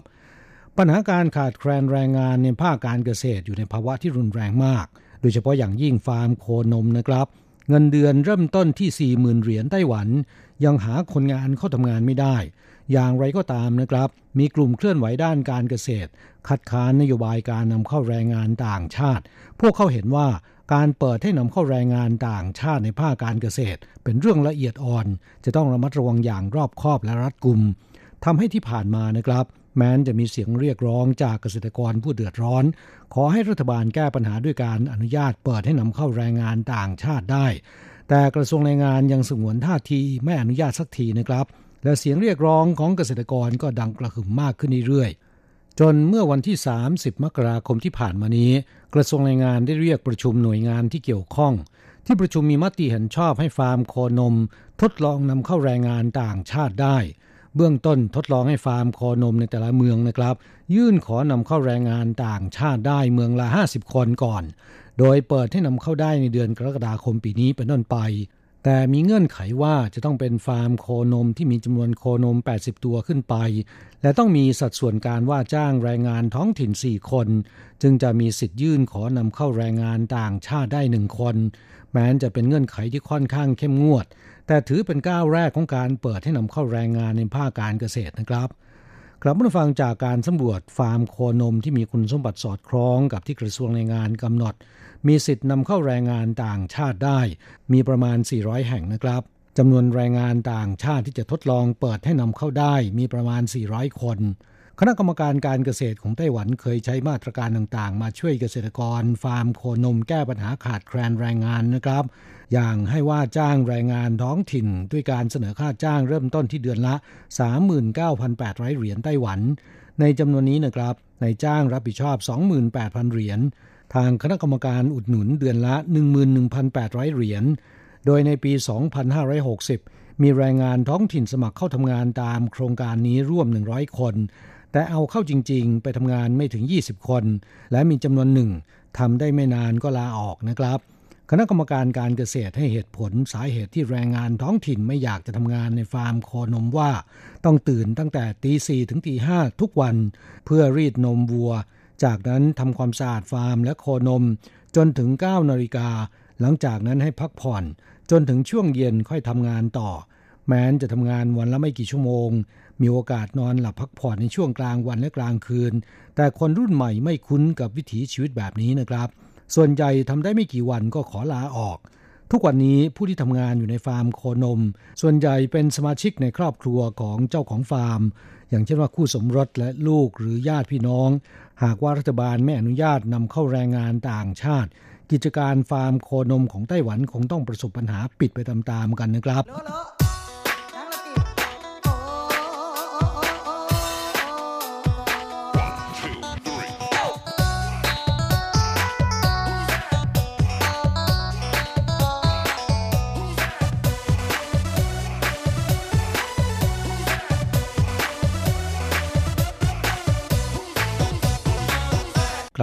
ปัญหาการขาดแคลนแรงงานในภาคการเกษตรอยู่ในภาวะที่รุนแรงมาก โดยเฉพาะอย่างยิ่งฟาร์มโคนมนะครับ เงินเดือนเริ่มต้นที่ 40,000 เหรียญไต้หวัน ยังหาคนงานเข้าทำงานไม่ได้ อย่างไรก็ตามนะครับ มีกลุ่มเคลื่อนไหวด้านการเกษตร คัดค้านนโยบายการนำเข้าแรงงานต่างชาติ พวกเขาเห็นว่าการเปิดให้นำเข้าแรงงานต่างชาติในภาคการเกษตร เป็นเรื่องละเอียดอ่อน จะต้องระมัดระวังอย่างรอบคอบและรัดกุมทำให้ที่ผ่านมานะครับ แม้นจะมีเสียงเรียกร้องจากเกษตรกรผู้เดือดร้อน ขอให้รัฐบาลแก้ปัญหาด้วยการอนุญาตเปิดให้นำเข้าแรงงานต่างชาติได้ แต่กระทรวงแรงงานยังสงวนท่าทีไม่อนุญาตสักทีนะครับ และเสียงเรียกร้องของเกษตรกรก็ดังกระหึ่มมากขึ้นเรื่อยๆจนเมื่อวันที่ 30 มกราคมที่ผ่านมานี้ กระทรวงแรงงานได้เรียกประชุมหน่วยงานที่เกี่ยวข้อง ที่ประชุมมีมติเห็นชอบให้ฟาร์มโคนม ทดลองนำเข้าแรงงานต่างชาติได้ เบื้องต้นทดลองให้ฟาร์มโคนมในแต่ละเมืองนะครับ ยื่นขอนำเข้าแรงงานต่างชาติได้เมืองละ 50 คนก่อน โดยเปิดให้นำเข้าได้ในเดือนกรกฎาคมปีนี้เป็นต้นไป แต่มีเงื่อนไขว่าจะต้องเป็นฟาร์มโคนมที่มีจำนวนโคนม 80 ตัวขึ้นไป และต้องมีสัดส่วนการว่าจ้างแรงงานท้องถิ่น 4 คน จึงจะมีสิทธิ์ยื่นขอนำเข้าแรงงานต่างชาติได้หนึ่งคน แม้จะเป็นเงื่อนไขที่ค่อนข้างเข้มงวด แต่ถือเป็นก้าวแรกของการเปิดให้นำเข้าแรงงานในภาคการเกษตรนะครับกลับมาฟังจากการสำรวจฟาร์มโคนมที่มีคุณสมบัติสอดคล้องกับที่กระทรวงแรงงานกำหนด มีสิทธิ์นำเข้าแรงงานต่างชาติได้ มีประมาณ 400 แห่งนะครับจำนวนแรงงานต่างชาติที่จะทดลองเปิดให้นำเข้าได้มีประมาณ 400 คน คณะกรรมการการเกษตรของไต้หวันเคยใช้มาตรการต่างๆ มาช่วยเกษตรกร ฟาร์มโคนมแก้ปัญหาขาดแคลนแรงงานนะครับ อย่างให้ว่าจ้างแรงงานท้องถิ่น ด้วยการเสนอค่าจ้างเริ่มต้นที่เดือนละ 39,800 เหรียญไต้หวัน ในจำนวนนี้นะครับนายจ้างรับผิดชอบ 28,000 เหรียญ ทางคณะกรรมการอุดหนุนเดือนละ 11,800 เหรียญ โดยในปี 2560 มีแรงงานท้องถิ่นสมัครเข้าทำงานตามโครงการนี้ร่วม 100 คน แต่เอาเข้าจริง ๆ ไปทำงานไม่ถึง 20 คน และมีจำนวนหนึ่งทำได้ไม่นานก็ลาออกนะครับ คณะกรรมการการเกษตรให้เหตุผลสาเหตุที่แรงงานท้องถิ่นไม่อยากจะทำงานในฟาร์มโคนมว่า ต้องตื่นตั้งแต่ตีสี่ถึงตีห้าทุกวัน เพื่อรีดนมวัว จากนั้นทำความสะอาดฟาร์มและโคนม จนถึง9นาฬิกาหลังจากนั้นให้พักผ่อน จนถึงช่วงเย็นค่อยทำงานต่อ แม้นจะทำงานวันละไม่กี่ชั่วโมง มีโอกาสนอนหลับพักผ่อนในช่วงกลางวันและกลางคืน แต่คนรุ่นใหม่ไม่คุ้นกับวิถีชีวิตแบบนี้นะครับ ส่วนใหญ่ทำได้ไม่กี่วันก็ขอลาออก ทุกวันนี้ผู้ที่ทำงานอยู่ในฟาร์มโคนม ส่วนใหญ่เป็นสมาชิกในครอบครัวของเจ้าของฟาร์ม อย่างเช่นว่าคู่สมรสและลูกหรือญาติพี่น้อง หากว่ารัฐบาลไม่อนุญาตนำเข้าแรงงานต่างชาติ กิจการฟาร์มโคนมของไต้หวันคงต้องประสบปัญหาปิดไปตามๆกันนะครับ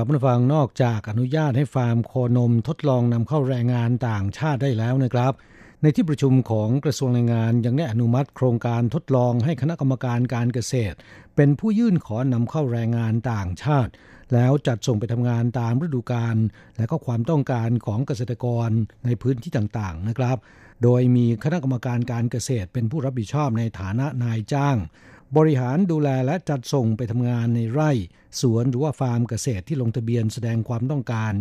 กลับมาฟังนอกจากอนุญาตให้ฟาร์มโคนมทดลองนำเข้าแรงงานต่างชาติได้แล้วนะครับ ในที่ประชุมของกระทรวงแรงงานยังได้อนุมัติโครงการทดลองให้คณะกรรมการการเกษตร เป็นผู้ยื่นขอนำเข้าแรงงานต่างชาติ แล้วจัดส่งไปทำงานตามฤดูกาลและก็ความต้องการของเกษตรกรในพื้นที่ต่างๆนะครับ โดยมีคณะกรรมการการเกษตรเป็นผู้รับผิดชอบในฐานะนายจ้าง บริหารดูแลและจัดส่งไปทำงานในไร่ สวนหรือว่าฟาร์มเกษตรที่ลงทะเบียนแสดงความต้องการ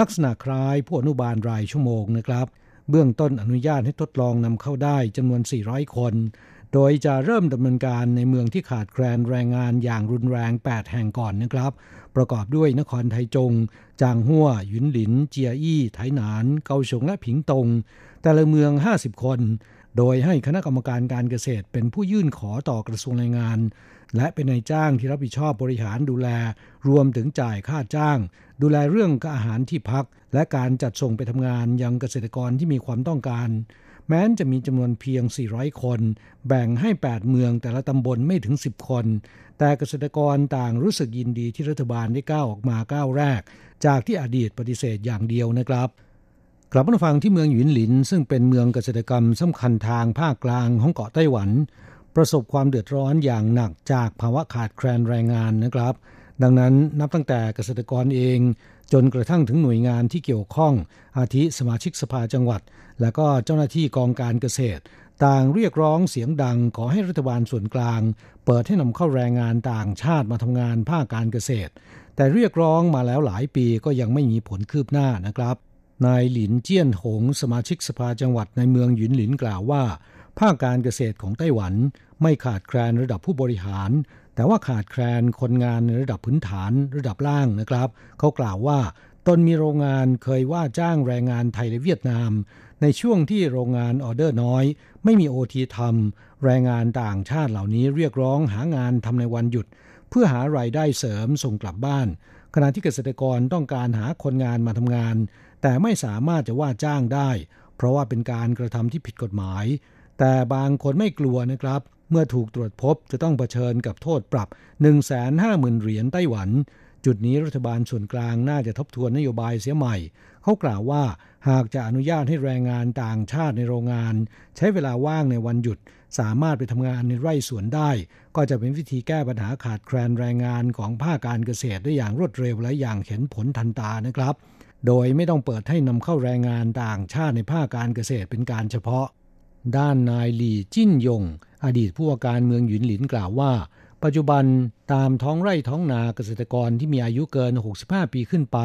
ลักษณะคล้ายผู้อนุบาลรายชั่วโมงนะครับ เบื้องต้นอนุญาตให้ทดลองนำเข้าได้จำนวน 400 คน โดยจะเริ่มดำเนินการในเมืองที่ขาดแคลนแรงงานอย่างรุนแรง 8 แห่งก่อนนะครับ ประกอบด้วยนครไทจง จางหัวหยุนหลิน เจียอี้ ไถหนาน เกาฉงและผิงตง แต่ละเมือง 50 คน โดยให้คณะกรรมการการเกษตรเป็นผู้ยื่นขอต่อกระทรวงแรงงาน และเป็นนายจ้างที่รับผิดชอบบริหารดูแล รวมถึงจ่ายค่าจ้าง ดูแลเรื่องอาหารที่พัก และการจัดส่งไปทำงานยังเกษตรกรที่มีความต้องการ แม้นจะมีจำนวนเพียง 400 คน แบ่งให้ 8 เมืองแต่ละตำบลไม่ถึง 10 คน แต่เกษตรกรต่างรู้สึกยินดีที่รัฐบาลได้ก้าวออกมาก้าวแรก จากที่อดีตปฏิเสธอย่างเดียวนะครับ กลับมาฟังที่เมืองหยินหลิน ซึ่งเป็นเมืองเกษตรกรรมสำคัญทางภาคกลางของเกาะไต้หวัน ประสบความเดือดร้อนอย่างหนักจากภาวะขาดแคลนแรงงานนะครับ ดังนั้นนับตั้งแต่เกษตรกรเอง จนกระทั่งถึงหน่วยงานที่เกี่ยวข้อง อาทิสมาชิกสภาจังหวัด และก็เจ้าหน้าที่กองการเกษตร ต่างเรียกร้องเสียงดังขอให้รัฐบาลส่วนกลาง เปิดให้นำเข้าแรงงานต่างชาติมาทำงานภาคการเกษตร แต่เรียกร้องมาแล้วหลายปีก็ยังไม่มีผลคืบหน้านะครับ นายหลินเจี้ยนหง สมาชิกสภาจังหวัดในเมืองหยินหลินกล่าวว่า ภาคการเกษตรของไต้หวันไม่ขาดแคลนระดับผู้บริหาร แต่ว่าขาดแคลนคนงานในระดับพื้นฐานระดับล่างนะครับ เขากล่าวว่าตนมีโรงงานเคยว่าจ้างแรงงานไทยและเวียดนาม ในช่วงที่โรงงานออเดอร์น้อย ไม่มีโอทีทำแรงงานต่างชาติเหล่านี้เรียกร้องหางานทำในวันหยุด เพื่อหารายได้เสริมส่งกลับบ้าน ขณะที่เกษตรกรต้องการหาคนงานมาทำงาน แต่ไม่สามารถจะว่าจ้างได้ เพราะว่าเป็นการกระทำที่ผิดกฎหมาย แต่บางคนไม่กลัวนะครับ เมื่อถูกตรวจพบจะต้องเผชิญกับโทษปรับ 150,000 เหรียญไต้หวัน จุดนี้รัฐบาลส่วนกลางน่าจะทบทวนนโยบายเสียใหม่ เขากล่าวว่าหากจะอนุญาตให้แรงงานต่างชาติในโรงงาน ใช้เวลาว่างในวันหยุด สามารถไปทำงานในไร่สวนได้ ก็จะเป็นวิธีแก้ปัญหาขาดแคลนแรงงานของภาคการเกษตรได้อย่างรวดเร็วและอย่างเห็นผลทันตานะครับ โดยไม่ต้องเปิดให้นำเข้าแรงงานต่างชาติในภาคการเกษตรเป็นการเฉพาะ ด้านนายหลี่จิ้นยง อดีตผู้ว่าการเมืองหยุนหลินกล่าวว่า ปัจจุบันตามท้องไร่ท้องนาเกษตรกรที่มีอายุเกิน 65 ปีขึ้นไป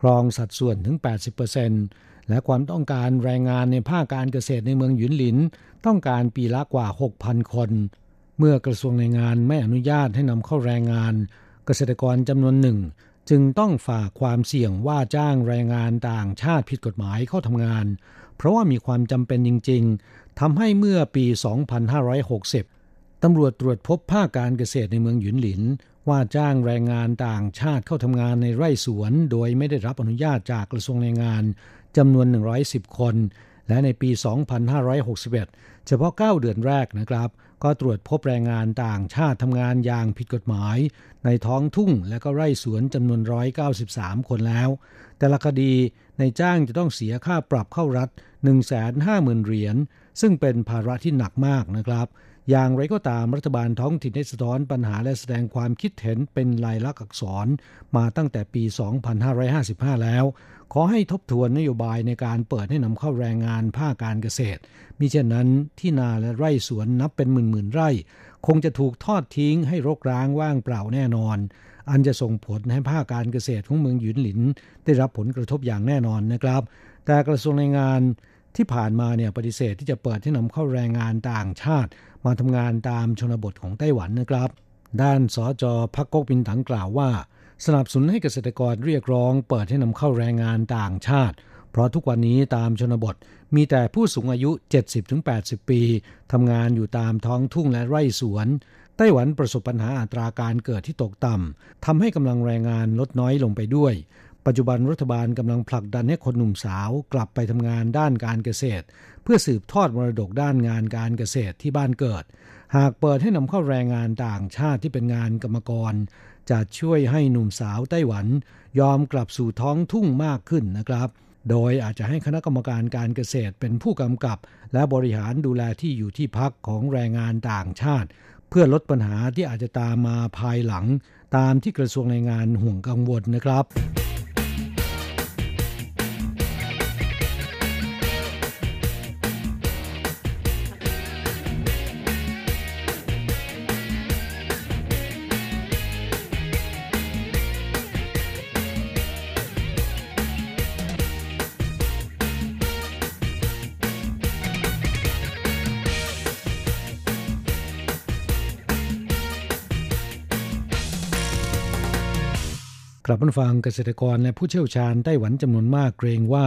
ครองสัดส่วนถึง 80%และความต้องการแรงงานในภาคการเกษตรในเมืองหยุนหลิน ต้องการปีละกว่า 6,000 คน เมื่อกระทรวงแรงงานไม่อนุญาตให้นำเข้าแรงงาน เกษตรกรจำนวนหนึ่ง จึงต้องฝากความเสี่ยงว่าจ้างแรงงานต่างชาติผิดกฎหมายเข้าทำงาน เพราะว่ามีความจำเป็นจริง ๆทำให้เมื่อปี 2560 ตำรวจตรวจพบภาคการเกษตรในเมืองหยุนหลิน ว่าจ้างแรงงานต่างชาติเข้าทำงานในไร่สวน โดยไม่ได้รับอนุญาตจากกระทรวงแรงงานจำนวน 110 คน และในปี 2561 เฉพาะ 9 เดือนแรกนะครับ ก็ตรวจพบแรงงานต่างชาติทำงานอย่างผิดกฎหมาย ในท้องทุ่งและก็ไร่สวนจำนวน 193 คนแล้ว แต่ละคดีในจ้างจะต้องเสียค่าปรับเข้ารัฐ 150,000 เหรียญซึ่งเป็นภาระที่หนักมากนะครับ อย่างไรก็ตามรัฐบาลท้องถิ่นได้สะท้อนปัญหาและแสดงความคิดเห็นเป็นลายลักษณ์อักษรมาตั้งแต่ปี 2555 แล้ว ขอให้ทบทวนนโยบายในการเปิดให้นำเข้าแรงงานภาคการเกษตรมิเช่นนั้นที่นาและไร่สวนนับเป็นหมื่นๆไร่ คงจะถูกทอดทิ้งให้รกร้างว่างเปล่าแน่นอน อันจะส่งผลให้ภาคการเกษตรของเมืองหยุนหลิน ได้รับผลกระทบอย่างแน่นอนนะครับ แต่กระทรวงแรงงานที่ผ่านมาเนี่ยปฏิเสธที่จะเปิดให้นำเข้าแรงงานต่างชาติ มาทำงานตามชนบทของไต้หวันนะครับ ด้านสจพักก๊กปินถังกล่าวว่า สนับสนุนให้เกษตรกรเรียกร้องเปิดให้นำเข้าแรงงานต่างชาติ เพราะทุกวันนี้ตามชนบทมีแต่ผู้สูงอายุ 70-80 ปีทำงานอยู่ตามท้องทุ่งและไร่สวน ไต้หวันประสบปัญหาอัตราการเกิดที่ตกต่ำทำให้กำลังแรงงานลดน้อยลงไปด้วย ปัจจุบันรัฐบาลกำลังผลักดันให้คนหนุ่มสาวกลับไปทำงานด้านการเกษตร เพื่อสืบทอดมรดกด้านงานการเกษตรที่บ้านเกิด หากเปิดให้นำเข้าแรงงานต่างชาติที่เป็นงานกรรมกร จะช่วยให้หนุ่มสาวไต้หวัน ยอมกลับสู่ท้องทุ่งมากขึ้นนะครับ โดยอาจจะให้คณะกรรมการการเกษตรเป็นผู้กำกับ และบริหารดูแลที่อยู่ที่พักของแรงงานต่างชาติ เพื่อลดปัญหาที่อาจจะตามมาภายหลัง ตามที่กระทรวงแรงงานห่วงกังวลนะครับ ลับมาฟังเกษตรกรและผู้เชี่ยวชาญไต้หวันจำนวนมากเกรงว่า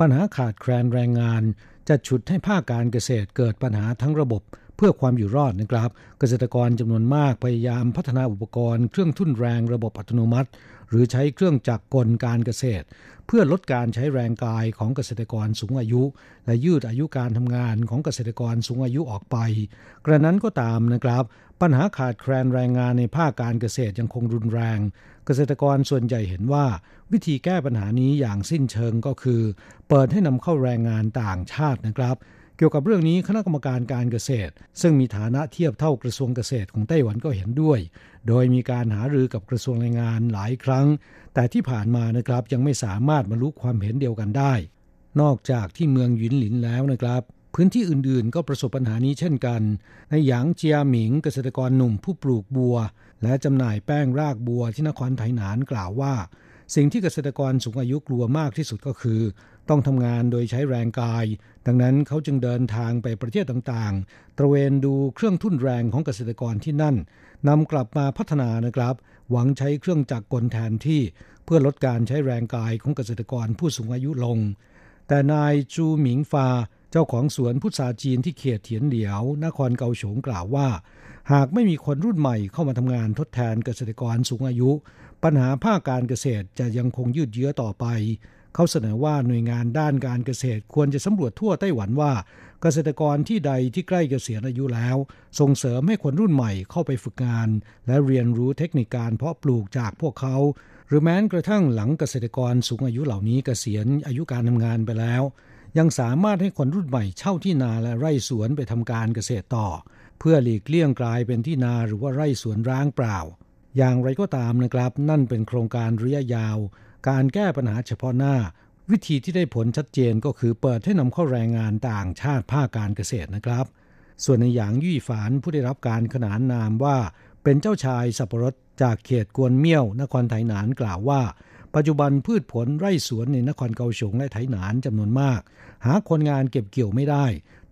ปัญหาขาดแคลนแรงงาน จะฉุดให้ภาคการเกษตรเกิดปัญหาทั้งระบบเพื่อความอยู่รอดนะครับ เกษตรกรจำนวนมากพยายามพัฒนาอุปกรณ์เครื่องทุ่นแรงระบบอัตโนมัติ หรือใช้เครื่องจักรกลการเกษตร เพื่อลดการใช้แรงกายของเกษตรกรสูงอายุ และยืดอายุการทำงานของเกษตรกรสูงอายุออกไป กระนั้นก็ตามนะครับ ปัญหาขาดแคลนแรงงานในภาคการเกษตรยังคงรุนแรง เกษตรกรส่วนใหญ่เห็นว่า วิธีแก้ปัญหานี้อย่างสิ้นเชิงก็คือ เปิดให้นำเข้าแรงงานต่างชาตินะครับ กี่ยวกับเรื่องนี้คณะกรรมการการเกษตร ซึ่งมีฐานะเทียบเท่ากระทรวงเกษตรของไต้หวันก็เห็นด้วย โดยมีการหารือกับกระทรวงแรงงานหลายครั้ง แต่ที่ผ่านมานะครับยังไม่สามารถบรรลุความเห็นเดียวกันได้ นอกจากที่เมืองหยินหลินแล้วนะครับพื้นที่อื่นๆ ก็ประสบปัญหานี้เช่นกัน ในหยางเจียหมิงเกษตรกรหนุ่มผู้ปลูกบัว และจำหน่ายแป้งรากบัวที่นครไถหนานกล่าวว่า สิ่งที่เกษตรกรสูงอายุกลัวมากที่สุดก็คือ ต้องทำงานโดยใช้แรงกาย ดังนั้นเขาจึงเดินทางไปประเทศต่างๆ ตระเวนดูเครื่องทุ่นแรงของเกษตรกรที่นั่นนำกลับมาพัฒนานะครับ หวังใช้เครื่องจักรกลแทนที่เพื่อลดการใช้แรงกายของเกษตรกรผู้สูงอายุลง แต่นายจูหมิงฟาเจ้าของสวนพุทราจีนที่เขตเถียนเหลียว นครเกาฉงกล่าวว่า หากไม่มีคนรุ่นใหม่เข้ามาทำงานทดแทนเกษตรกรสูงอายุ ปัญหาภาคการเกษตรจะยังคงยืดเยื้อต่อไป เขาเสนอว่าหน่วยงานด้านการเกษตรควรจะสำรวจทั่วไต้หวันว่า เกษตรกรที่ใดที่ใกล้เกษียณอายุแล้ว ส่งเสริมให้คนรุ่นใหม่เข้าไปฝึกงาน และเรียนรู้เทคนิคการเพาะปลูกจากพวกเขา หรือแม้กระทั่งหลังเกษตรกรสูงอายุเหล่านี้เกษียณอายุการทำงานไปแล้ว ยังสามารถให้คนรุ่นใหม่เช่าที่นาและไร่สวนไปทำการเกษตรต่อ เพื่อหลีกเลี่ยงกลายเป็นที่นาหรือว่าไร่สวนร้างเปล่า อย่างไรก็ตามนะครับ นั่นเป็นโครงการระยะยาว การแก้ปัญหาเฉพาะหน้า วิธีที่ได้ผลชัดเจนก็คือเปิดให้นำเข้าแรงงานต่างชาติภาคการเกษตรนะครับ ส่วนในหยางยี่ฝานผู้ได้รับการขนานนามว่า เป็นเจ้าชายสับปะรดจากเขตกวนเมี่ยวนครไถหนานกล่าวว่า ปัจจุบันพืชผลไร่สวนในนครเกาฉงและไถหนานจำนวนมาก หาคนงานเก็บเกี่ยวไม่ได้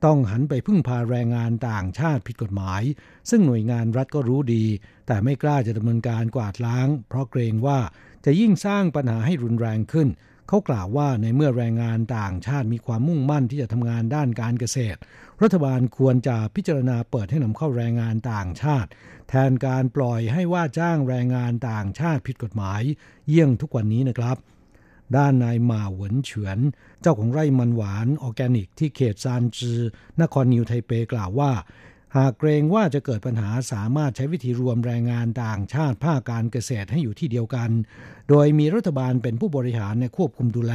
ต้องหันไปพึ่งพาแรงงานต่างชาติผิดกฎหมาย ซึ่งหน่วยงานรัฐก็รู้ดี แต่ไม่กล้าจะดำเนินการกวาดล้าง เพราะเกรงว่า จะยิ่งสร้างปัญหาให้รุนแรงขึ้น เขากล่าวว่าในเมื่อแรงงานต่างชาติมีความมุ่งมั่นที่จะทำงานด้านการเกษตร รัฐบาลควรจะพิจารณาเปิดให้นำเข้าแรงงานต่างชาติ แทนการปล่อยให้ว่าจ้างแรงงานต่างชาติผิดกฎหมาย เยี่ยงทุกวันนี้นะครับด้านนายหมาหวนเฉือน เจ้าของไร่มันหวานออร์แกนิกที่เขตซานจือนครนิวไทเปกล่าวว่า หากเกรงว่าจะเกิดปัญหาสามารถใช้วิธีรวมแรงงานต่างชาติภาคการเกษตรให้อยู่ที่เดียวกัน โดยมีรัฐบาลเป็นผู้บริหารในควบคุมดูแล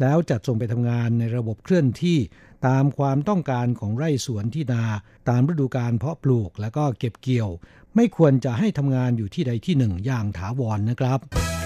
แล้วจัดส่งไปทำงานในระบบเคลื่อนที่ ตามความต้องการของไร่สวนที่นา ตามฤดูการเพาะปลูกและก็เก็บเกี่ยว ไม่ควรจะให้ทำงานอยู่ที่ใดที่หนึ่งอย่างถาวรนนะครับ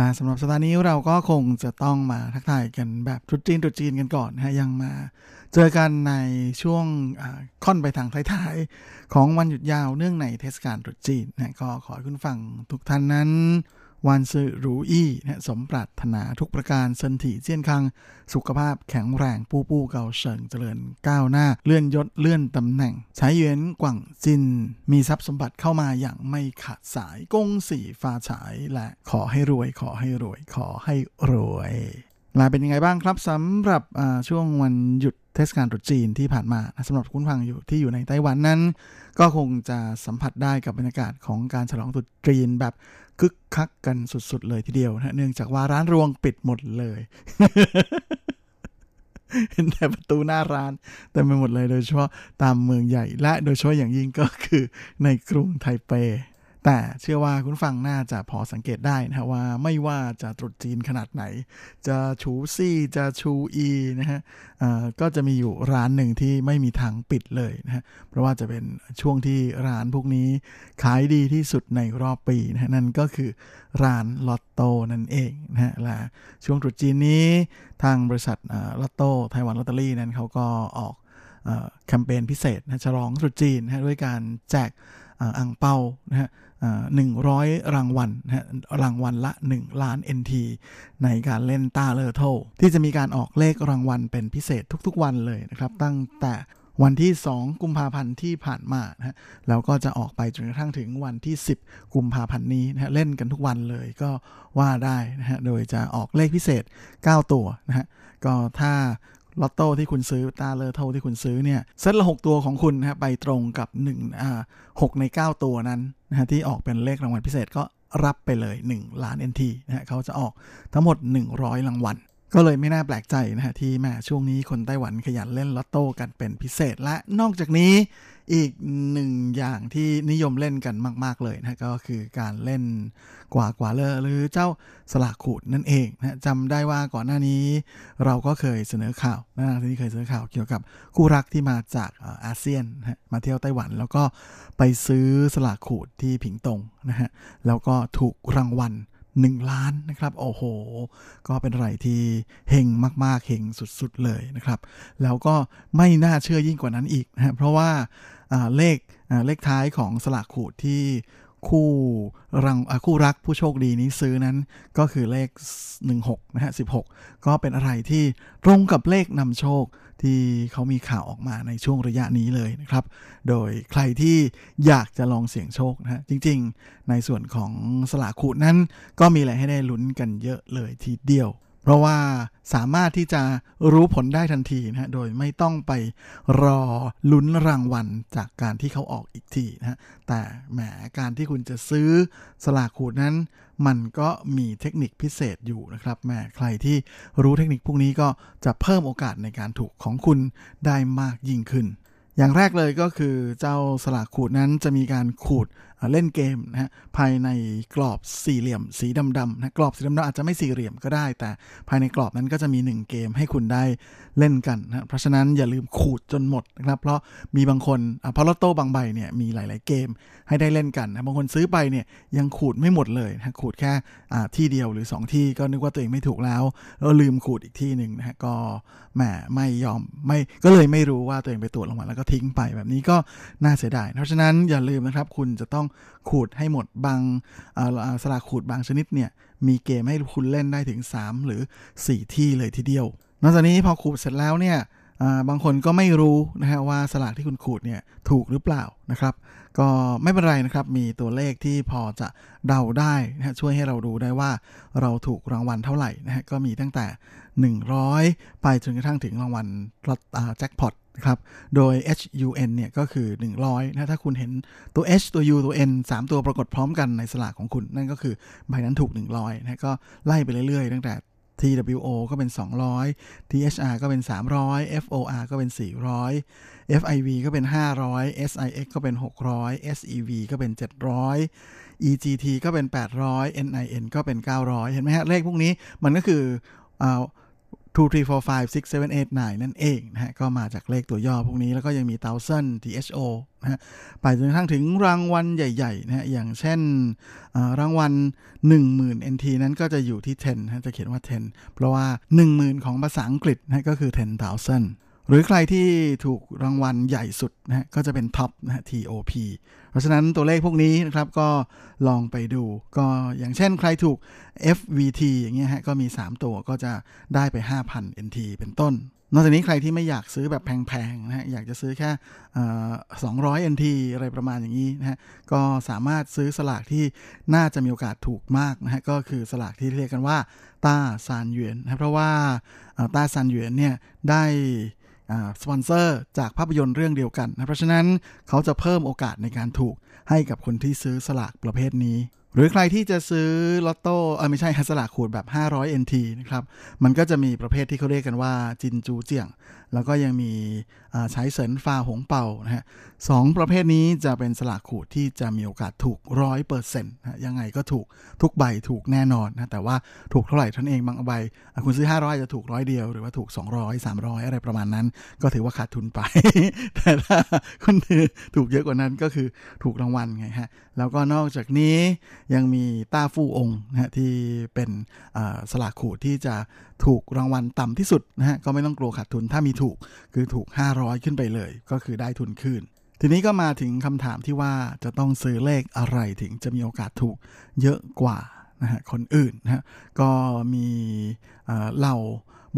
นะสำหรับสัปดาห์นี้เราก็คงจะต้องมาทักทายกันแบบจุดจีนจุดจีนกันก่อนนะฮะยังมาเจอกันในช่วงค่อนไปทางท้ายๆ ของวันหยุดยาวเนื่องในเทศกาลตรุษจีนนะก็ขอให้คุณฟังทุกท่านนั้น วันซือรูอี้นะสมปรารถนาทุกประการเซินถี่เจียนคัง สุขภาพแข็งแรงปู้ปู้เกาเฉิงเจริญก้าวหน้า เลื่อนยศเลื่อนตำแหน่งใช้เยียนกว่างจิน มีทรัพย์สมบัติเข้ามาอย่างไม่ขาดสายกงสีฟ้าฉายและขอให้รวย ขอให้รวย ขอให้รวยลาเป็นยังไงบ้างครับสำหรับช่วงวันหยุดเทศกาลตรุษจีนที่ผ่านมาสำหรับคุณฟังอยู่ที่อยู่ในไต้หวันนั้น ก็คงจะสัมผัสได้กับบรรยากาศของการฉลองตรุษจีนแบบ คึกคักกันสุดๆเลยทีเดียวนะเนื่องจากว่าร้านรวงปิดหมดเลยเห็นแต่ประตูหน้าร้านเต็มไปหมดเลยโดยเฉพาะตามเมืองใหญ่และโดยเฉพาะอย่างยิ่งก็คือในกรุงไทเป แต่เชื่อว่าคุณฟังน่าจะพอสังเกตได้นะว่าไม่ว่าจะตรุษจีนขนาดไหน จะชูซี่จะชูอีนะฮะก็จะมีอยู่ร้านหนึ่งที่ไม่มีทางปิดเลยนะฮะเพราะว่าจะเป็นช่วงที่ร้านพวกนี้ขายดีที่สุดในรอบปีนะฮะนั่นก็คือร้านลอตโต้นั่นเองนะฮะและช่วงตรุษจีนนี้ทางบริษัทลอตโต้ไต้หวันลอตเตอรี่นั้นเขาก็ออกแคมเปญพิเศษนะฉลองตรุษจีนนะด้วยการแจก อ่างเปานะฮะหนึ่งร้อยรางวัลนะฮะรางวัลละ 1 ล้าน NT ในการเล่นต้าเลอร์โทที่จะมีการออกเลขรางวัลเป็นพิเศษทุกๆวันเลยนะครับ ตั้งแต่วันที่ 2 กุมภาพันธ์ที่ผ่านมานะฮะแล้วก็จะออกไปจนกระทั่งถึงวันที่ 10 กุมภาพันธ์นี้นะฮะเล่นกันทุกวันเลยก็ว่าได้นะฮะโดยจะออกเลขพิเศษ 9 ตัวนะฮะก็ถ้า ลอตโต้ที่คุณซื้อตาเลอร์โทที่คุณซื้อเนี่ยเซตละ6ตัวของคุณนะไปตรงกับ1อ่า6ใน9ตัวนั้นนะฮะที่ออกเป็นเลขรางวัลพิเศษก็รับไปเลย 1 ล้าน NT นะฮะเขาจะออกทั้งหมด 100 รางวัล ก็เลยไม่น่าแปลกใจนะฮะที่แม่ช่วงนี้คนไต้หวันขยันเล่นลอตโต้กันเป็นพิเศษและนอกจากนี้ อีกหนึ่งอย่างที่นิยมเล่นกันมาก ๆ เลยนะก็คือการเล่นกว่ากว่าเลอหรือเจ้าสลากขูดนั่นเองนะจำได้ว่าก่อนหน้านี้เราก็เคยเสนอข่าวนะที่เคยเสนอข่าวเกี่ยวกับคู่รักที่มาจากอาเซียนนะมาเที่ยวไต้หวัน แล้วก็ไปซื้อสลากขูดที่ผิงตงนะฮะแล้วก็ถูกรางวัล1 ล้านนะครับ โอ้โห ก็เป็นอะไรที่เฮงมาก ๆ เฮงสุด ๆ เลยนะครับ แล้วก็ไม่น่าเชื่อยิ่งกว่านั้นอีกนะเพราะว่า เลขเลขท้ายของสลากขูดที่คู่รังคู่รักผู้โชคดีนี้ซื้อนั้นก็คือเลข 16นะฮะ16 ก็เป็นอะไรที่ตรงกับเลขนำโชคที่เขามีข่าวออกมาในช่วงระยะนี้เลยนะครับ โดยใครที่อยากจะลองเสี่ยงโชคนะฮะจริง ๆ ในส่วนของสลากขูดนั้น ก็มีอะไรให้ได้ลุ้นกันเยอะเลยทีเดียว เพราะว่าสามารถที่จะรู้ผลได้ทันทีนะฮะโดยไม่ต้องไปรอลุ้นรางวัลจากการที่เขาออกอีกทีนะฮะแต่แหมการที่คุณจะซื้อสลากขูดนั้น มันก็มีเทคนิคพิเศษอยู่นะครับแหมใครที่รู้เทคนิคพวกนี้ก็จะเพิ่มโอกาสในการถูกของคุณได้มากยิ่งขึ้น อย่างแรกเลยก็คือเจ้าสลากขูดนั้นจะมีการขูด เล่นเกมนะฮะภายในกรอบสี่เหลี่ยมสีดำๆนะกรอบสีดำๆอาจจะไม่สี่เหลี่ยมก็ได้ แต่ภายในกรอบนั้นก็จะมี 1 เกมให้คุณได้เล่นกันนะเพราะฉะนั้นอย่าลืมขูดจนหมดนะครับเพราะมีบางคนเพราะลอตโต้บางใบเนี่ยมีหลาย ๆ เกมให้ได้เล่นกันนะบางคนซื้อไปเนี่ยยังขูดไม่หมดเลยนะขูดแค่ที่เดียวหรือ 2 ที่ก็นึกว่าตัวเองไม่ถูกแล้วแล้วลืมขูดอีกที่หนึ่งนะฮะก็แหมไม่ยอมไม่ก็เลยไม่รู้ว่าตัวเองไปตรวจรางวัลแล้วก็ทิ้งไปแบบนี้ก็น่าเสียดายเพราะฉะนั้นอย่าลืมนะครับคุณจะต้องขูดให้หมดบางสลากขูดบางชนิดเนี่ยมีเกมให้คุณเล่นได้ถึง 3 หรือ 4 ที่เลยทีเดียวนอกจากนี้พอขูดเสร็จแล้วเนี่ยบางคนก็ไม่รู้นะฮะว่าสลากที่คุณขูดเนี่ยถูกหรือเปล่านะครับ ก็ไม่เป็นไรนะครับ มีตัวเลขที่พอจะเดาได้นะช่วยให้เราดูได้ว่าเราถูกรางวัลเท่าไหร่นะฮะก็มีตั้งแต่ 100 ไปจนกระทั่งถึงรางวัลแจ็คพอต ครับ โดย HUN เนี่ยก็คือ 100นะถ้าคุณเห็นตัว H ตัว U ตัว N 3 ตัวปรากฏพร้อมกันในสลากของคุณ นั่นก็คือใบนั้นถูก 100นะก็ไล่ไปเรื่อยๆ ตั้งแต่ TWO ก็เป็น 200 THR ก็เป็น 300 FOR ก็เป็น 400 FIV ก็เป็น 500 SIX ก็เป็น 600 SEV ก็เป็น 700 EGT ก็เป็น 800 NIN ก็เป็น 900 เห็นไหมฮะ เลขพวกนี้มันก็คือ 2 3 4 5 6 7 8 9 นั่นเองนะฮะก็มาจากเลขตัวย่อพวกนี้แล้วก็ยังมี thousand THO นะฮะไปจนกระทั่งถึงรางวัลใหญ่ๆนะฮะอย่างเช่นรางวัล 10,000 NT นั้นก็จะอยู่ที่ 10นะจะเขียนว่า 10 เพราะว่า 10,000 ของภาษาอังกฤษนะก็คือ 10,000 หรือใครที่ถูกรางวัลใหญ่สุดนะฮะก็จะเป็นท็อปนะฮะ TOP เพราะฉะนั้นตัวเลขพวกนี้นะครับก็ลองไปดู ก็อย่างเช่นใครถูก FVT อย่างเงี้ยฮะก็มี 3 ตัวก็จะได้ไป 5,000 NT เป็นต้น นอกจากนี้ใครที่ไม่อยากซื้อแบบแพงๆนะฮะอยากจะซื้อแค่200 NT อะไรประมาณอย่างนี้นะฮะก็สามารถซื้อสลากที่น่าจะมีโอกาสถูกมากนะฮะก็คือสลากที่เรียกกันว่าต้าซานหยวนนะเพราะว่าต้าซานหยวนเนี่ยได้ สปอนเซอร์จากภาพยนตร์เรื่องเดียวกันนะเพราะฉะนั้นเขาจะเพิ่มโอกาสในการถูกให้กับคนที่ซื้อสลากประเภทนี้ หรือใครที่จะซื้อลอตโต้เออไม่ใช่สลากขูดแบบ 500 NT นะครับ มันก็จะมีประเภทที่เขาเรียกกันว่าจินจูเจียงแล้วก็ยังมีใช้เสินฟาหงเป่านะฮะสองประเภทนี้จะเป็นสลากขูดที่จะมีโอกาสถูกร้อยเปอร์เซ็นต์ยังไงก็ถูกทุกใบถูกแน่นอนนะแต่ว่าถูกเท่าไหร่ท่านเองบางใบ คุณซื้อ 500 จะถูกร้อยเดียว หรือว่าถูก 200 300 อะไรประมาณนั้น ก็ถือว่าขาดทุนไป แต่ถ้าคุณถูกเยอะกว่านั้นก็คือถูกรางวัลไงฮะแล้วก็นอกจากนี้ยังมีต้าฟู่องนะฮะที่เป็นสลากขูดที่จะถูกรางวัลต่ำที่สุดนะฮะก็ไม่ต้องกลัวขาดทุนถ้ามีถูกคือถูก 500 ขึ้นไปเลย ก็คือได้ทุนคืน ทีนี้ก็มาถึงคำถามที่ว่าจะต้องซื้อเลขอะไรถึงจะมีโอกาสถูกเยอะกว่านะฮะคนอื่นนะฮะก็มีเหล่า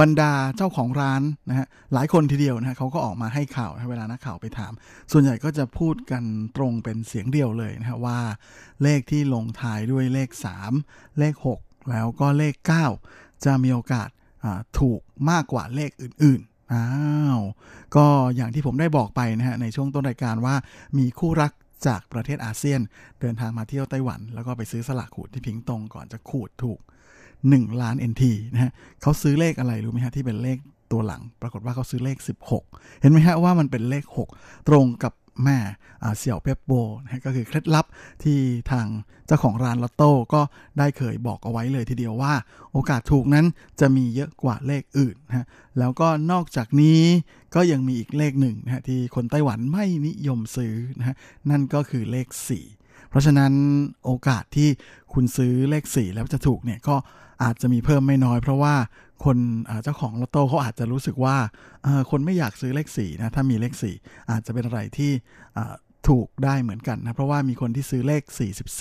บรรดาเจ้าของร้านนะฮะหลายคนทีเดียวนะฮะเขาก็ออกมาให้ข่าวเวลานักข่าวไปถาม ส่วนใหญ่ก็จะพูดกันตรงเป็นเสียงเดียวเลยนะฮะว่าเลขที่ลงท้ายด้วยเลข 3 เลข 6 แล้วก็เลข 9 จะมีโอกาสถูกมากกว่าเลขอื่น อ้าว ก็อย่างที่ผมได้บอกไปนะฮะในช่วงต้นรายการว่ามีคู่รักจากประเทศอาเซียน เดินทางมาเที่ยวไต้หวัน แล้วก็ไปซื้อสลากขูดที่พิงตงก่อนจะขูดถูก 1 ล้าน NT นะฮะเขาซื้อเลขอะไรรู้ไหมฮะที่เป็นเลขตัวหลัง ปรากฏว่าเขาซื้อเลข 16 เห็นไหมฮะว่ามันเป็นเลข 6 ตรงกับ แม่เสี่ยวเปปโบนะก็คือเคล็ดลับที่ทางเจ้าของร้านลอตโต้ก็ได้เคยบอกเอาไว้เลยทีเดียวว่า โอกาสถูกนั้นจะมีเยอะกว่าเลขอื่นนะแล้วก็นอกจากนี้ก็ยังมีอีกเลขหนึ่งนะที่คนไต้หวันไม่นิยมซื้อนะนั่นก็คือเลข 4 เพราะฉะนั้นโอกาสที่คุณซื้อเลข 4 แล้วจะถูกเนี่ยก็ อาจจะมีเพิ่มไม่น้อย เพราะว่าคนเจ้าของลอตโต้เขาอาจจะรู้สึกว่าคนไม่อยากซื้อเลขสี่นะถ้ามีเลขสี่อาจจะเป็นอะไรที่ถูกได้เหมือนกันนะ เพราะว่ามีคนที่ซื้อเลข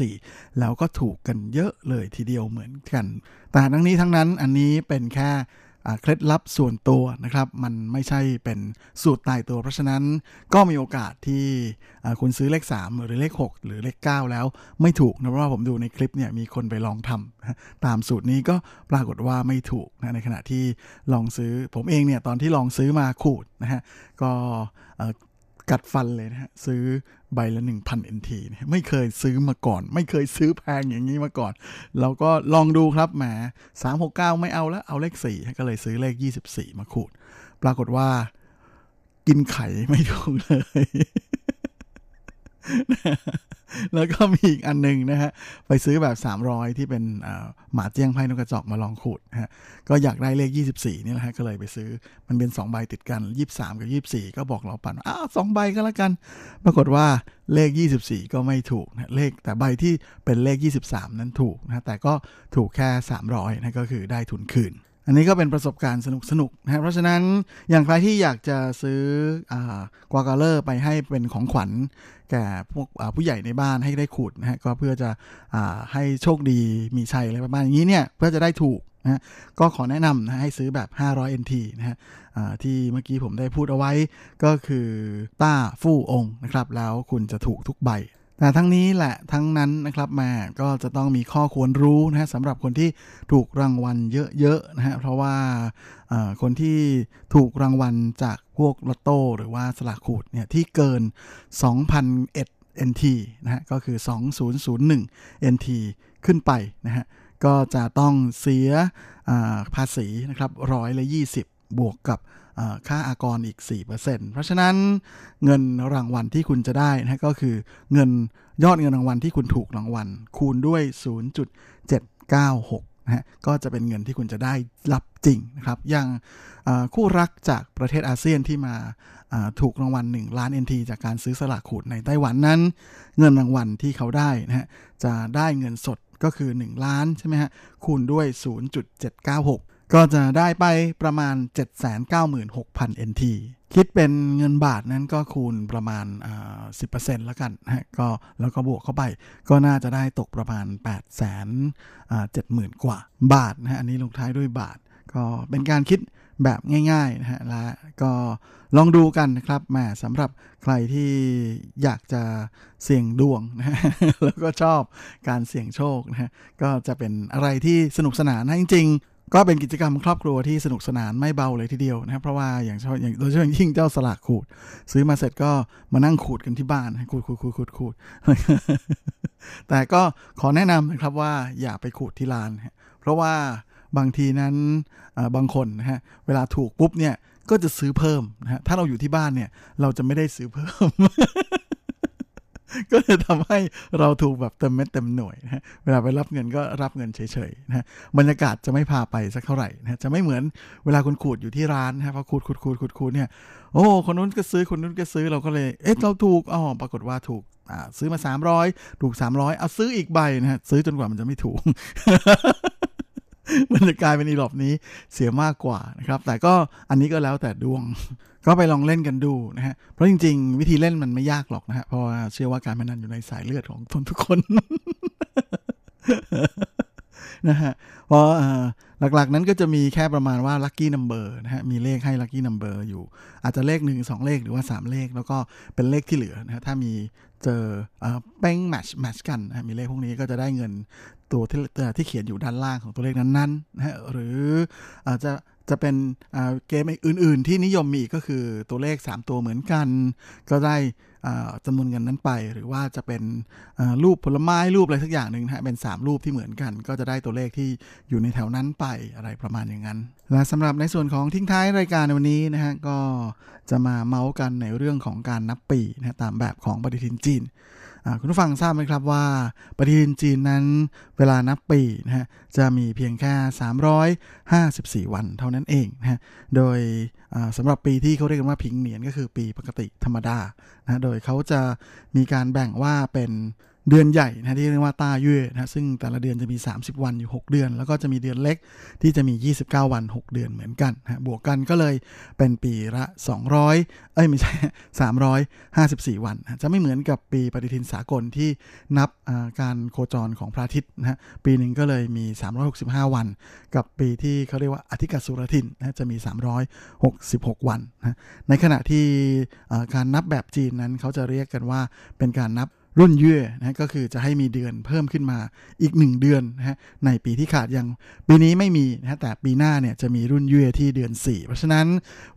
44 แล้วก็ถูกกันเยอะเลยทีเดียวเหมือนกัน แต่ทั้งนี้ทั้งนั้นอันนี้เป็นแค่ เคล็ดลับส่วนตัวนะครับ มันไม่ใช่เป็นสูตรตายตัว เพราะฉะนั้นก็มีโอกาสที่คุณซื้อเลข 3 หรือเลข 6 หรือเลข 9 แล้วไม่ถูกนะเพราะว่าผมดูในคลิปเนี่ยมีคนไปลองทำตามสูตรนี้ก็ปรากฏว่าไม่ถูกนะในขณะที่ลองซื้อผมเองเนี่ยตอนที่ลองซื้อมาขูดนะฮะก็ กัดฟันเลยนะฮะ ซื้อใบละ1,000 NT ไม่เคยซื้อมาก่อน ไม่เคยซื้อแพงอย่างนี้มาก่อน เราก็ลองดูครับแหม369 ไม่เอาแล้ว เอาเลข 4 ก็เลยซื้อเลข 24 มาขูด ปรากฏว่า กินไข่ไม่ถูกเลย แล้วก็มีอีกอันหนึงนะฮะ ไปซื้อแบบ 300 ที่เป็นหมาเจี้ยงไพ่นกกระจอกมาลองขูดฮะ ก็อยากได้เลข 24 นี่แหละฮะ ก็เลยไปซื้อ มันเป็น 2 ใบติดกัน 23 กับ 24 ก็บอกเราปั่น อ้าวสองใบก็แล้วกัน ปรากฏว่าเลข 24 ก็ไม่ถูกนะเลขแต่ใบที่เป็นเลข 23 นั้นถูกนะ แต่ก็ถูกแค่ 300นะก็คือได้ทุนคืน อันนี้ก็เป็นประสบการณ์สนุกสนุกนะเพราะฉะนั้นอย่างใครที่อยากจะซื้อกวากาเลอร์ไปให้เป็นของขวัญ แก่พวกผู้ใหญ่ในบ้านให้ได้ขูดนะฮะก็เพื่อจะให้โชคดีมีชัยอะไรประมาณนี้เนี่ยเพื่อจะได้ถูกนะก็ขอแนะนำนะให้ซื้อแบบ 500 NT นะฮะที่เมื่อกี้ผมได้พูดเอาไว้ก็คือต้าฟู่องนะครับ แล้วคุณจะถูกทุกใบ แต่ทั้งนี้แหละทั้งนั้นนะครับมาก็จะต้องมีข้อควรรู้นะฮะสำหรับคนที่ถูกรางวัลเยอะๆนะฮะเพราะว่าคนที่ถูกรางวัลจากพวกลอตโต้หรือว่าสลากขูดเนี่ยที่เกิน 2,001 NT นะฮะก็คือ 2001 NT ขึ้นไปนะฮะก็จะต้องเสียภาษีนะครับร้อยละ20 บวกกับ ค่าอากรอีก 4%เพราะฉะนั้นเงินรางวัลที่คุณจะได้นะก็คือเงินยอดเงินรางวัลที่คุณถูกรางวัล คูณด้วย 0.796นะฮะก็จะเป็นเงินที่คุณจะได้รับจริงนะครับอย่างคู่รักจากประเทศอาเซียนที่มาถูกรางวัล 1 ล้าน NT จากการซื้อสลากขูดในไต้หวันนั้น เงินรางวัลที่เขาได้นะฮะจะได้เงินสดก็คือ 1 ล้านใช่ไหมฮะคูณด้วย 0.796 ก็จะได้ไปประมาณ 796,000 NT คิดเป็นเงินบาทนั้นก็คูณประมาณ 10%แล้วกันนะก็แล้วก็บวกเข้าไป ก็น่าจะได้ตกประมาณ 8 7 0 0 0 0 กว่าบาทนะฮะอันนี้ลงท้ายด้วยบาท ก็เป็นการคิดแบบง่ายๆนะฮะและก็ลองดูกันนะครับแหมสำหรับใครที่อยากจะเสี่ยงดวงนะฮะแล้วก็ชอบการเสี่ยงโชคนะฮะก็จะเป็นอะไรที่สนุกสนานนะจริง ก็เป็นกิจกรรมครอบครัวที่สนุกสนานไม่เบาเลยทีเดียวนะครับ เพราะว่าอย่างอย่างโดยเฉพาะยิ่งเจ้าสลากขูด ซื้อมาเสร็จก็มานั่งขูดกันที่บ้านขูดขูดขูดขูดขูดแต่ก็ขอแนะนำนะครับว่าอย่าไปขูดที่ร้าน เพราะว่าบางทีนั้นบางคนนะฮะเวลาถูกปุ๊บเนี่ยก็จะซื้อเพิ่มนะฮะถ้าเราอยู่ที่บ้านเนี่ย เราจะไม่ได้ซื้อเพิ่ม ก็จะทำให้เราถูกแบบเต็มเม็ดเต็มหน่วยนะเวลาไปรับเงินก็รับเงินเฉยๆนะบรรยากาศจะไม่พาไปสักเท่าไหร่นะจะไม่เหมือนเวลาคุณขูดอยู่ที่ร้านนะฮะพอขูดขูดขูดขูดขูดเนี่ยโอ้คนนู้นก็ซื้อคนนู้นก็ซื้อเราก็เลยเอ๊ะเราถูกอ๋อปรากฏว่าถูกอ่าซื้อมา 300 ถูก 300 เอาซื้ออีกใบนะฮะซื้อจนกว่ามันจะไม่ถูก มันจะกลายเป็นอีหรอบนี้เสียมากกว่านะครับ แต่ก็อันนี้ก็แล้วแต่ดวง ก็ไปลองเล่นกันดูนะฮะ เพราะจริง ๆ วิธีเล่นมันไม่ยากหรอกนะฮะ เพราะว่าเชื่อว่าการพนันอยู่ในสายเลือดของคุณทุกคนนะฮะเพราะหลักๆนั้นก็จะมีแค่ประมาณว่า lucky number นะฮะมีเลขให้ lucky number อยู่ อาจจะเลขหนึ่งสองเลขหรือว่า 3 เลข แล้วก็เป็นเลขที่เหลือนะฮะถ้ามีเจอเป้ง match match กันนะมีเลขพวกนี้ก็จะได้เงิน ตัวที่ที่เขียนอยู่ด้านล่างของตัวเลขนั้นๆนะฮะหรืออาจจะจะเป็นเกมอื่น ๆ ที่นิยมมีก็คือตัวเลข 3 ตัวเหมือนกัน ก็ได้จำนวนเงินนั้นไป หรือว่าจะเป็นรูปผลไม้รูปอะไรสักอย่างหนึ่งนะฮะเป็น 3 รูปที่เหมือนกัน ก็จะได้ตัวเลขที่อยู่ในแถวนั้นไปอะไรประมาณอย่างนั้น และสำหรับในส่วนของทิ้งท้ายรายการในวันนี้นะฮะก็จะมาเมาส์กันในเรื่องของการนับปีนะตามแบบของปฏิทินจีน คุณผู้ฟังทราบไหมครับว่าปฏิทินจีนนั้นเวลานับปีนะฮะจะมีเพียงแค่ 354 วันเท่านั้นเองนะฮะโดยสำหรับปีที่เขาเรียกกันว่าพิงเหนียนก็คือปีปกติธรรมดานะโดยเขาจะมีการแบ่งว่าเป็น เดือนใหญ่นะที่เรียกว่าต้าเย่นะซึ่งแต่ละเดือนจะมี 30 วันอยู่ 6 เดือน แล้วก็จะมีเดือนเล็กที่จะมี 29 วัน 6 เดือนเหมือนกันนะบวกกันก็เลยเป็นปีละ 200 เอ้ยไม่ใช่ 354 วันนะจะไม่เหมือนกับปีปฏิทินสากลที่นับการโคจรของพระอาทิตย์นะปีหนึ่งก็เลยมี 365 วัน กับปีที่เขาเรียกว่าอธิกสุรทินนะจะมี 366 วันนะในขณะที่การนับแบบจีนนั้นเขาจะเรียกกันว่าเป็นการนับ รุ่นเย่นะก็คือจะให้มีเดือนเพิ่มขึ้นมาอีก 1 เดือนนะฮะในปีที่ขาดยังปีนี้ไม่มีนะแต่ปีหน้าเนี่ยจะมีรุ่นเย่ที่เดือน 4 เพราะฉะนั้น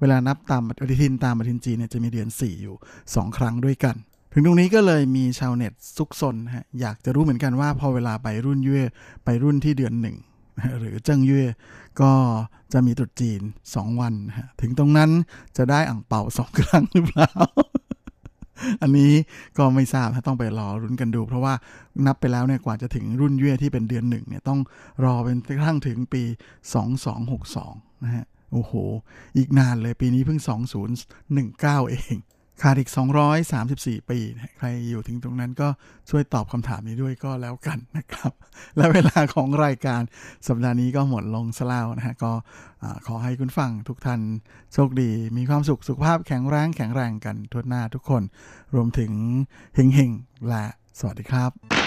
เวลานับตามปฏิทินตามปฏิทินจีนเนี่ยจะมีเดือน 4 อยู่ 2 ครั้งด้วยกัน ถึงตรงนี้ก็เลยมีชาวเน็ตซุกซนฮะอยากจะรู้เหมือนกันว่าพอเวลาไปรุ่นเย่ไปรุ่นที่เดือนหนึ่งหรือเจิ้งเย่ก็จะมีตรุษจีน 2 วันฮะถึงตรงนั้นจะได้อ่างเป่าสองครั้งหรือเปล่า อันนี้ก็ไม่ทราบต้องไปรอรุ้นกันดู เพราะว่านับไปแล้วเนี่ยกว่าจะถึงรุ่นเย่ที่เป็นเดือนหนึ่งเนี่ยต้องรอเป็นกระทั่งถึงปี 2262 นะฮะโอ้โห อีกนานเลยปีนี้เพิ่ง 2019 เอง ขาดอีก 234 ปี ใครอยู่ถึงตรงนั้นก็ช่วยตอบคำถามนี้ด้วยก็แล้วกันนะครับ และเวลาของรายการสัปดาห์นี้ก็หมดลงซะแล้วนะฮะ ก็ขอให้คุณฟังทุกท่านโชคดี มีความสุข สุขภาพแข็งแรงแข็งแรงกันทั่วหน้าทุกคน รวมถึงเฮงๆและสวัสดีครับ